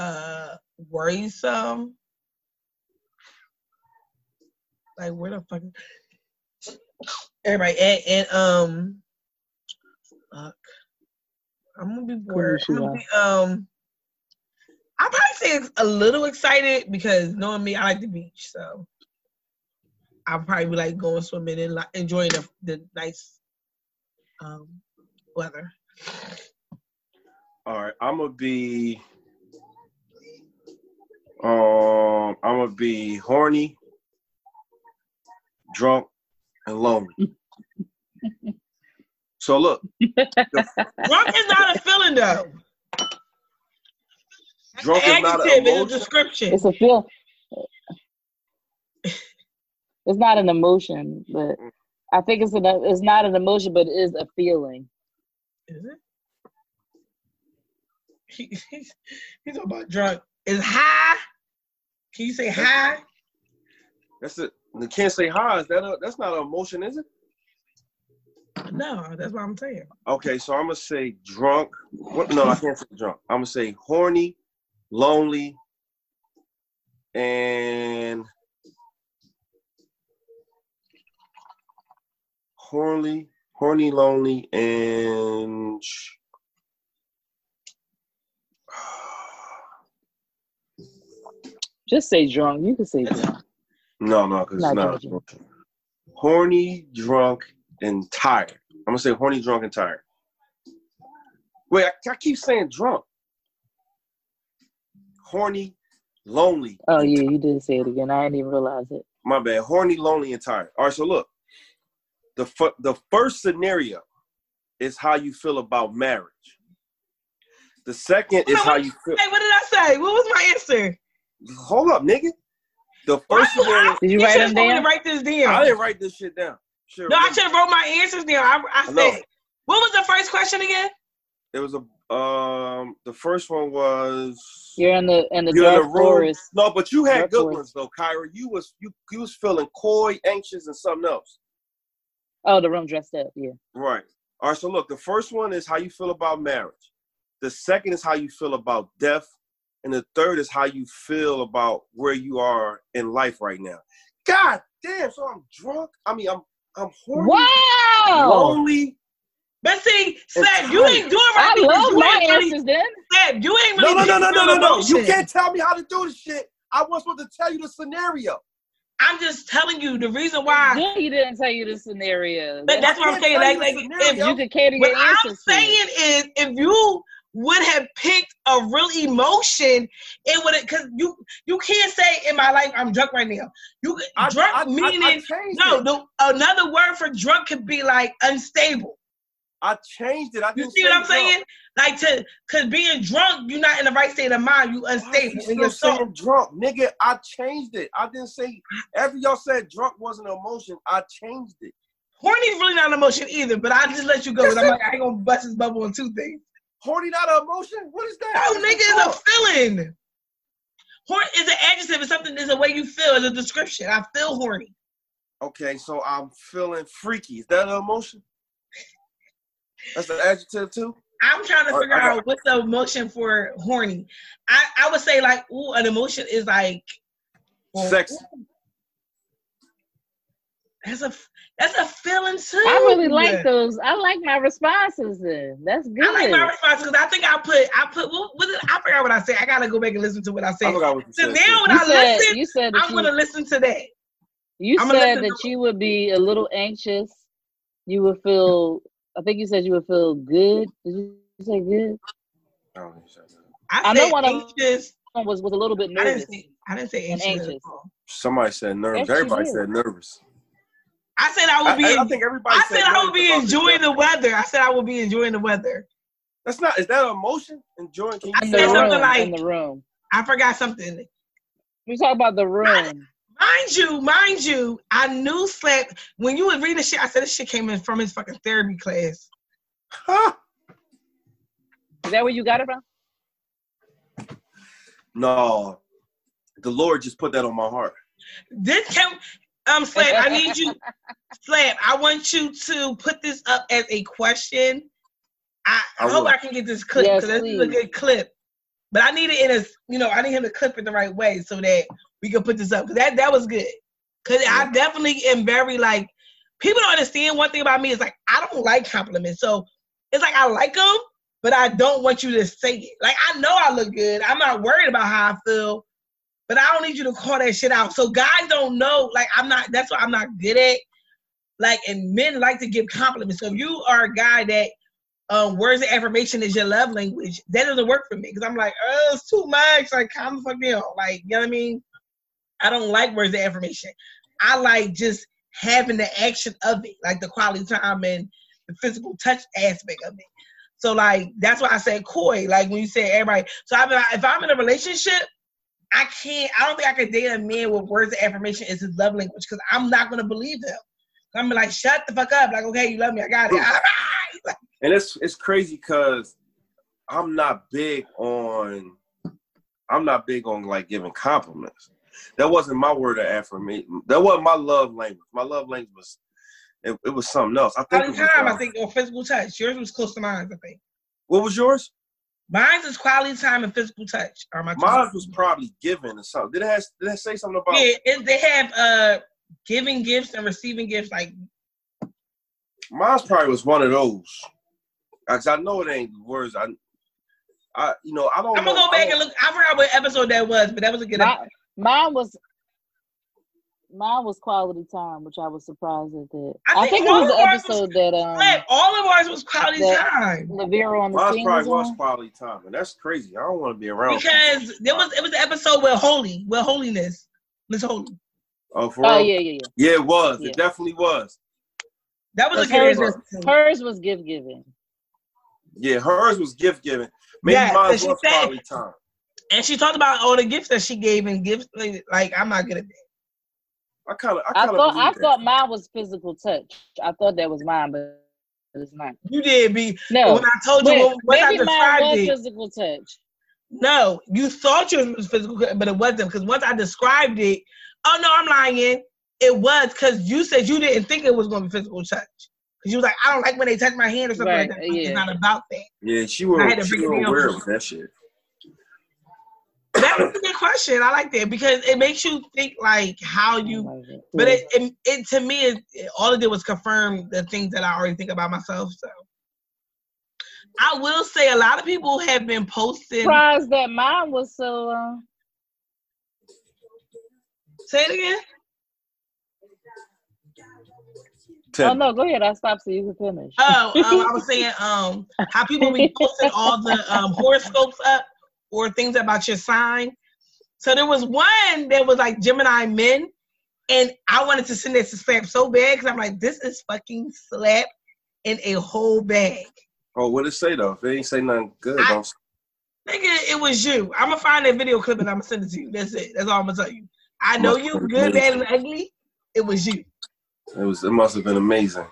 Uh, worrisome. Like where the fuck? Everybody and, and um. Fuck. I'm gonna be bored. I'm gonna be um. I probably say it's a little excited because knowing me, I like the beach, so I'll probably be like going swimming and like enjoying the, the nice um weather. All right, I'm gonna be. Um, I'm gonna be horny, drunk, and lonely. [laughs] so look, Drunk is not a feeling though. drunk is not Adjective an in the emotion. description. It's a feel. It's not an emotion, but I think it's an. It's not an emotion, but it is a feeling. Is it? [laughs] He, he's, he's about drunk. Is high? Can you say high? That's it. You can't say hi. Is that a, that's not an emotion, is it? No, that's what I'm saying. Okay, so I'm gonna say drunk. What? No, I can't say drunk. I'm gonna say horny, lonely, and horny, horny, lonely, and Just say drunk. You can say drunk. no, no, because it's Not not. judging. Horny, drunk, and tired. I'm gonna say horny, drunk, and tired. Wait, I, I keep saying drunk. Horny, lonely. Oh yeah, you did say it again. I didn't even realize it. My bad. Horny, lonely, and tired. All right, so look. The fu- the first scenario is how you feel about marriage. The second is how you feel. Hey, what did I say? What was my answer? Hold up, nigga. The first one. scenario. I- Did you you write should've them told me to down? write this down. I didn't write this shit down. Should No, I should have wrote my answers down. I, I I know. what was the first question again? It was a um. The first one was. You're in the in the You're in dark the room. forest. No, but you had Dark good forest. ones though, Kyra. You was you you was feeling coy, anxious, and something else. Oh, the room dressed up. Yeah. Right. All right. So look, the first one is how you feel about marriage. The second is how you feel about death, and the third is how you feel about where you are in life right now. God damn! So I'm drunk. I mean, I'm I'm horny, Wow. lonely. But see, It's Seb, you ain't doing right I love you my ain't really, answers then. Seb, you ain't No, really no, no, no, taking no, no, no. You can't tell me how to do this shit. I was supposed to tell you the scenario. I'm just telling you the reason why. Good he didn't tell you the scenario. But that's what I'm saying. Like, like the if scenario. you could cater What your I'm answers to it. saying is, if you would have picked a real emotion, it would have because you you can't say in my life I'm drunk right now. You I, drunk I, meaning I no. The, another word for drunk could be like unstable. I changed it. I You see what I'm drunk. saying? Like to cause being drunk, you're not in the right state of mind. You unstable in still your soul. saying drunk, nigga. I changed it. I didn't say. Every y'all said drunk wasn't an emotion. I changed it. Horny's really not an emotion either, but I just let you go. I'm like, I ain't gonna bust his bubble on two things. Horny not an emotion? What is that? No, nigga, it's a feeling. Horny is an adjective. It's something. It's a way you feel. It's a description. I feel horny. Okay, so I'm feeling freaky. Is that an emotion? That's an adjective too? I'm trying to figure out what's the emotion for horny. I, I would say like, ooh, an emotion is like well, Sex. That's a that's a feeling too. I really like those. I like my responses. Then that's good. I like my responses because I think I put I put what was it? I forgot what I said. I gotta go back and listen to what I I said. forgot what you So said. now too. when you I said, listen, you said I'm you, gonna listen to that. you I'm said that you would be a little anxious. You would feel. I think you said you would feel good. Did you say good? I don't think so. I, I know said one of- anxious. Was was a little bit I nervous. didn't say I didn't say And anxious. at anxious. Somebody said nervous. Yes, Everybody said nervous. I said I would be. I- I think everybody I said said I would be enjoying the weather. I said I would be enjoying the weather. That's not. Is that an emotion? Enjoying? Can you I the said that? something room. like- in the room. I forgot something. We talk about the room. Mind you, mind you, I knew Slap when you would read the shit. I said this shit came in from his fucking therapy class. Huh? Is that where you got it from? No, the Lord just put that on my heart. This came, um, Slap. I need you, [laughs] Slap. I want you to put this up as a question. I, I, I hope will. I can get this clip Yes, because this is a good clip. But I need it in a, you know, I need him to clip it the right way so that we can put this up. Cause that that was good. Cause I definitely am very like people don't understand one thing about me is like I don't like compliments. So it's like I like them, but I don't want you to say it. Like I know I look good. I'm not worried about how I feel, but I don't need you to call that shit out. So guys don't know. Like I'm not. That's what I'm not good at. Like and men like to give compliments. So if you are a guy that um, words of affirmation is your love language, that doesn't work for me because I'm like, oh, it's too much. Like, calm the fuck down. Like, you know what I mean? I don't like words of affirmation. I like just having the action of it, like the quality time and the physical touch aspect of it. So, like, that's why I said coy. Like when you say everybody. So, I mean, if I'm in a relationship, I can't. I don't think I can date a man with words of affirmation as his love language because I'm not gonna believe them. I'm gonna be like, shut the fuck up. Like, okay, you love me, I got it. [laughs] Like, And it's it's crazy because I'm not big on I'm not big on like giving compliments. That wasn't my word of affirmation. That wasn't my love language. My love language was it, it was something else. I think. Quality it was, time, I think, or physical touch. Yours was close to mine, I think. What was yours? Mine's is quality time and physical touch. Are my. Mine was probably giving or something. Did it have, did it say something about? Yeah, it, they have uh giving gifts and receiving gifts. Like Mine's probably was one of those. Cause I know it ain't words. I, I, you know, I don't. I'm gonna know, go back and look. I forgot what episode that was, but that was a good. My, episode. mine was mine was quality time, which I was surprised at that. I I think think, it was of the ours was- episode that um Flip, all of ours was quality that- time Lavero on the Mine scene probably was was quality time, and that's crazy. I don't want to be around because there was it was the episode with holy, with holiness, Miss Holy. Oh, for Oh real? yeah, yeah, yeah. Yeah, it was. Yeah. It definitely was. That was a Hers was, hers was gift giving. Yeah, hers was gift giving. Maybe Yeah, mine so she was said- quality time. And she talked about all the gifts that she gave and gifts. Like, like, I'm not good at that. I kind of, I I thought I that. thought mine was physical touch. I thought that was mine, but it's not. You did be No, when I told you Wait, when, when I maybe mine described was it. physical touch. No, you thought yours was physical, but it wasn't because once I described it, oh no, I'm lying. It was because you said you didn't think it was going to be physical touch. Because you was like, I don't like when they touch my hand or something Right, like that. yeah. It's not about that. Yeah, she was. I had to was. She break it was aware of that shit. That was a good question. I like that because it makes you think like how you. Like it. But it, it, it to me, it, all it did was confirm the things that I already think about myself. So I will say a lot of people have been posting. surprised that mine was so. Uh, Say it again. Tell oh no, go ahead. I stopped so you can finish. Oh, um, I was [laughs] saying um how people be posting all the um horoscopes up or things about your sign. So there was one that was like Gemini men, and I wanted to send this to Slap so bad because I'm like, this is fucking Slap in a whole bag. Oh, what did it say though? If it ain't say nothing good, I-. Nigga, it was you. I'm gonna find that video clip and I'm gonna send it to you. That's it. That's all I'm gonna tell you. I know you, good, bad, and ugly. It was you. It was. It must have been amazing.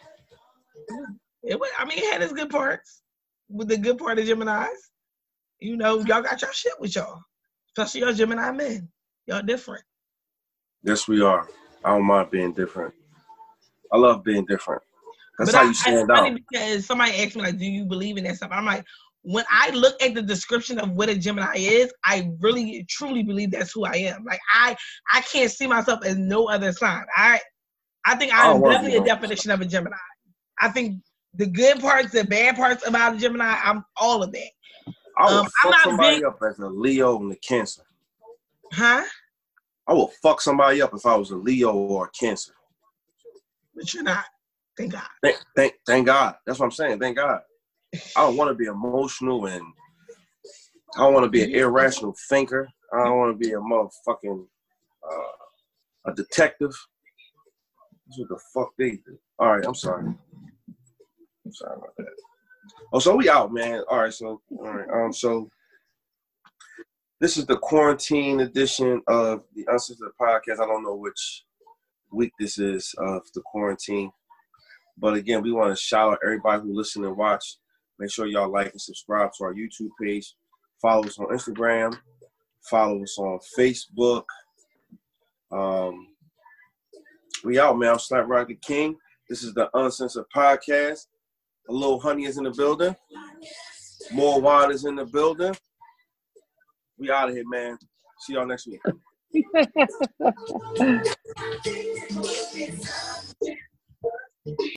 It was, I mean, it had its good parts. With the good part of Gemini's, you know, y'all got your shit with y'all, especially y'all Gemini men. Y'all different. Yes, we are. I don't mind being different. I love being different. That's but how I, you it's stand funny out. because somebody asked me like, "Do you believe in that stuff?" I'm like, when I look at the description of what a Gemini is, I really truly believe that's who I am. Like I, I can't see myself as no other sign. I, I think I I'm definitely a definition of a Gemini. I think the good parts, the bad parts about a Gemini, I'm all of that. I will um, I'm fuck not somebody big- up as a Leo and a Cancer. Huh? I will fuck somebody up if I was a Leo or a Cancer. But you're not. Thank God. Thank, thank, thank God. That's what I'm saying. Thank God. I don't want to be emotional and I don't want to be an irrational thinker. I don't want to be a motherfucking uh, a detective. That's what the fuck they do. All right, I'm sorry. I'm sorry about that. Oh, so we out, man. All right, so all right, um, so this is the quarantine edition of the Uncensored Podcast. I don't know which week this is of the quarantine. But again, we want to shout out everybody who listen and watch. Make sure y'all like and subscribe to our YouTube page. Follow us on Instagram. Follow us on Facebook. Um, we out, man. I'm Slap Rock the King. This is the Uncensored Podcast. A little honey is in the building. More wine is in the building. We out of here, man. See y'all next week. [laughs]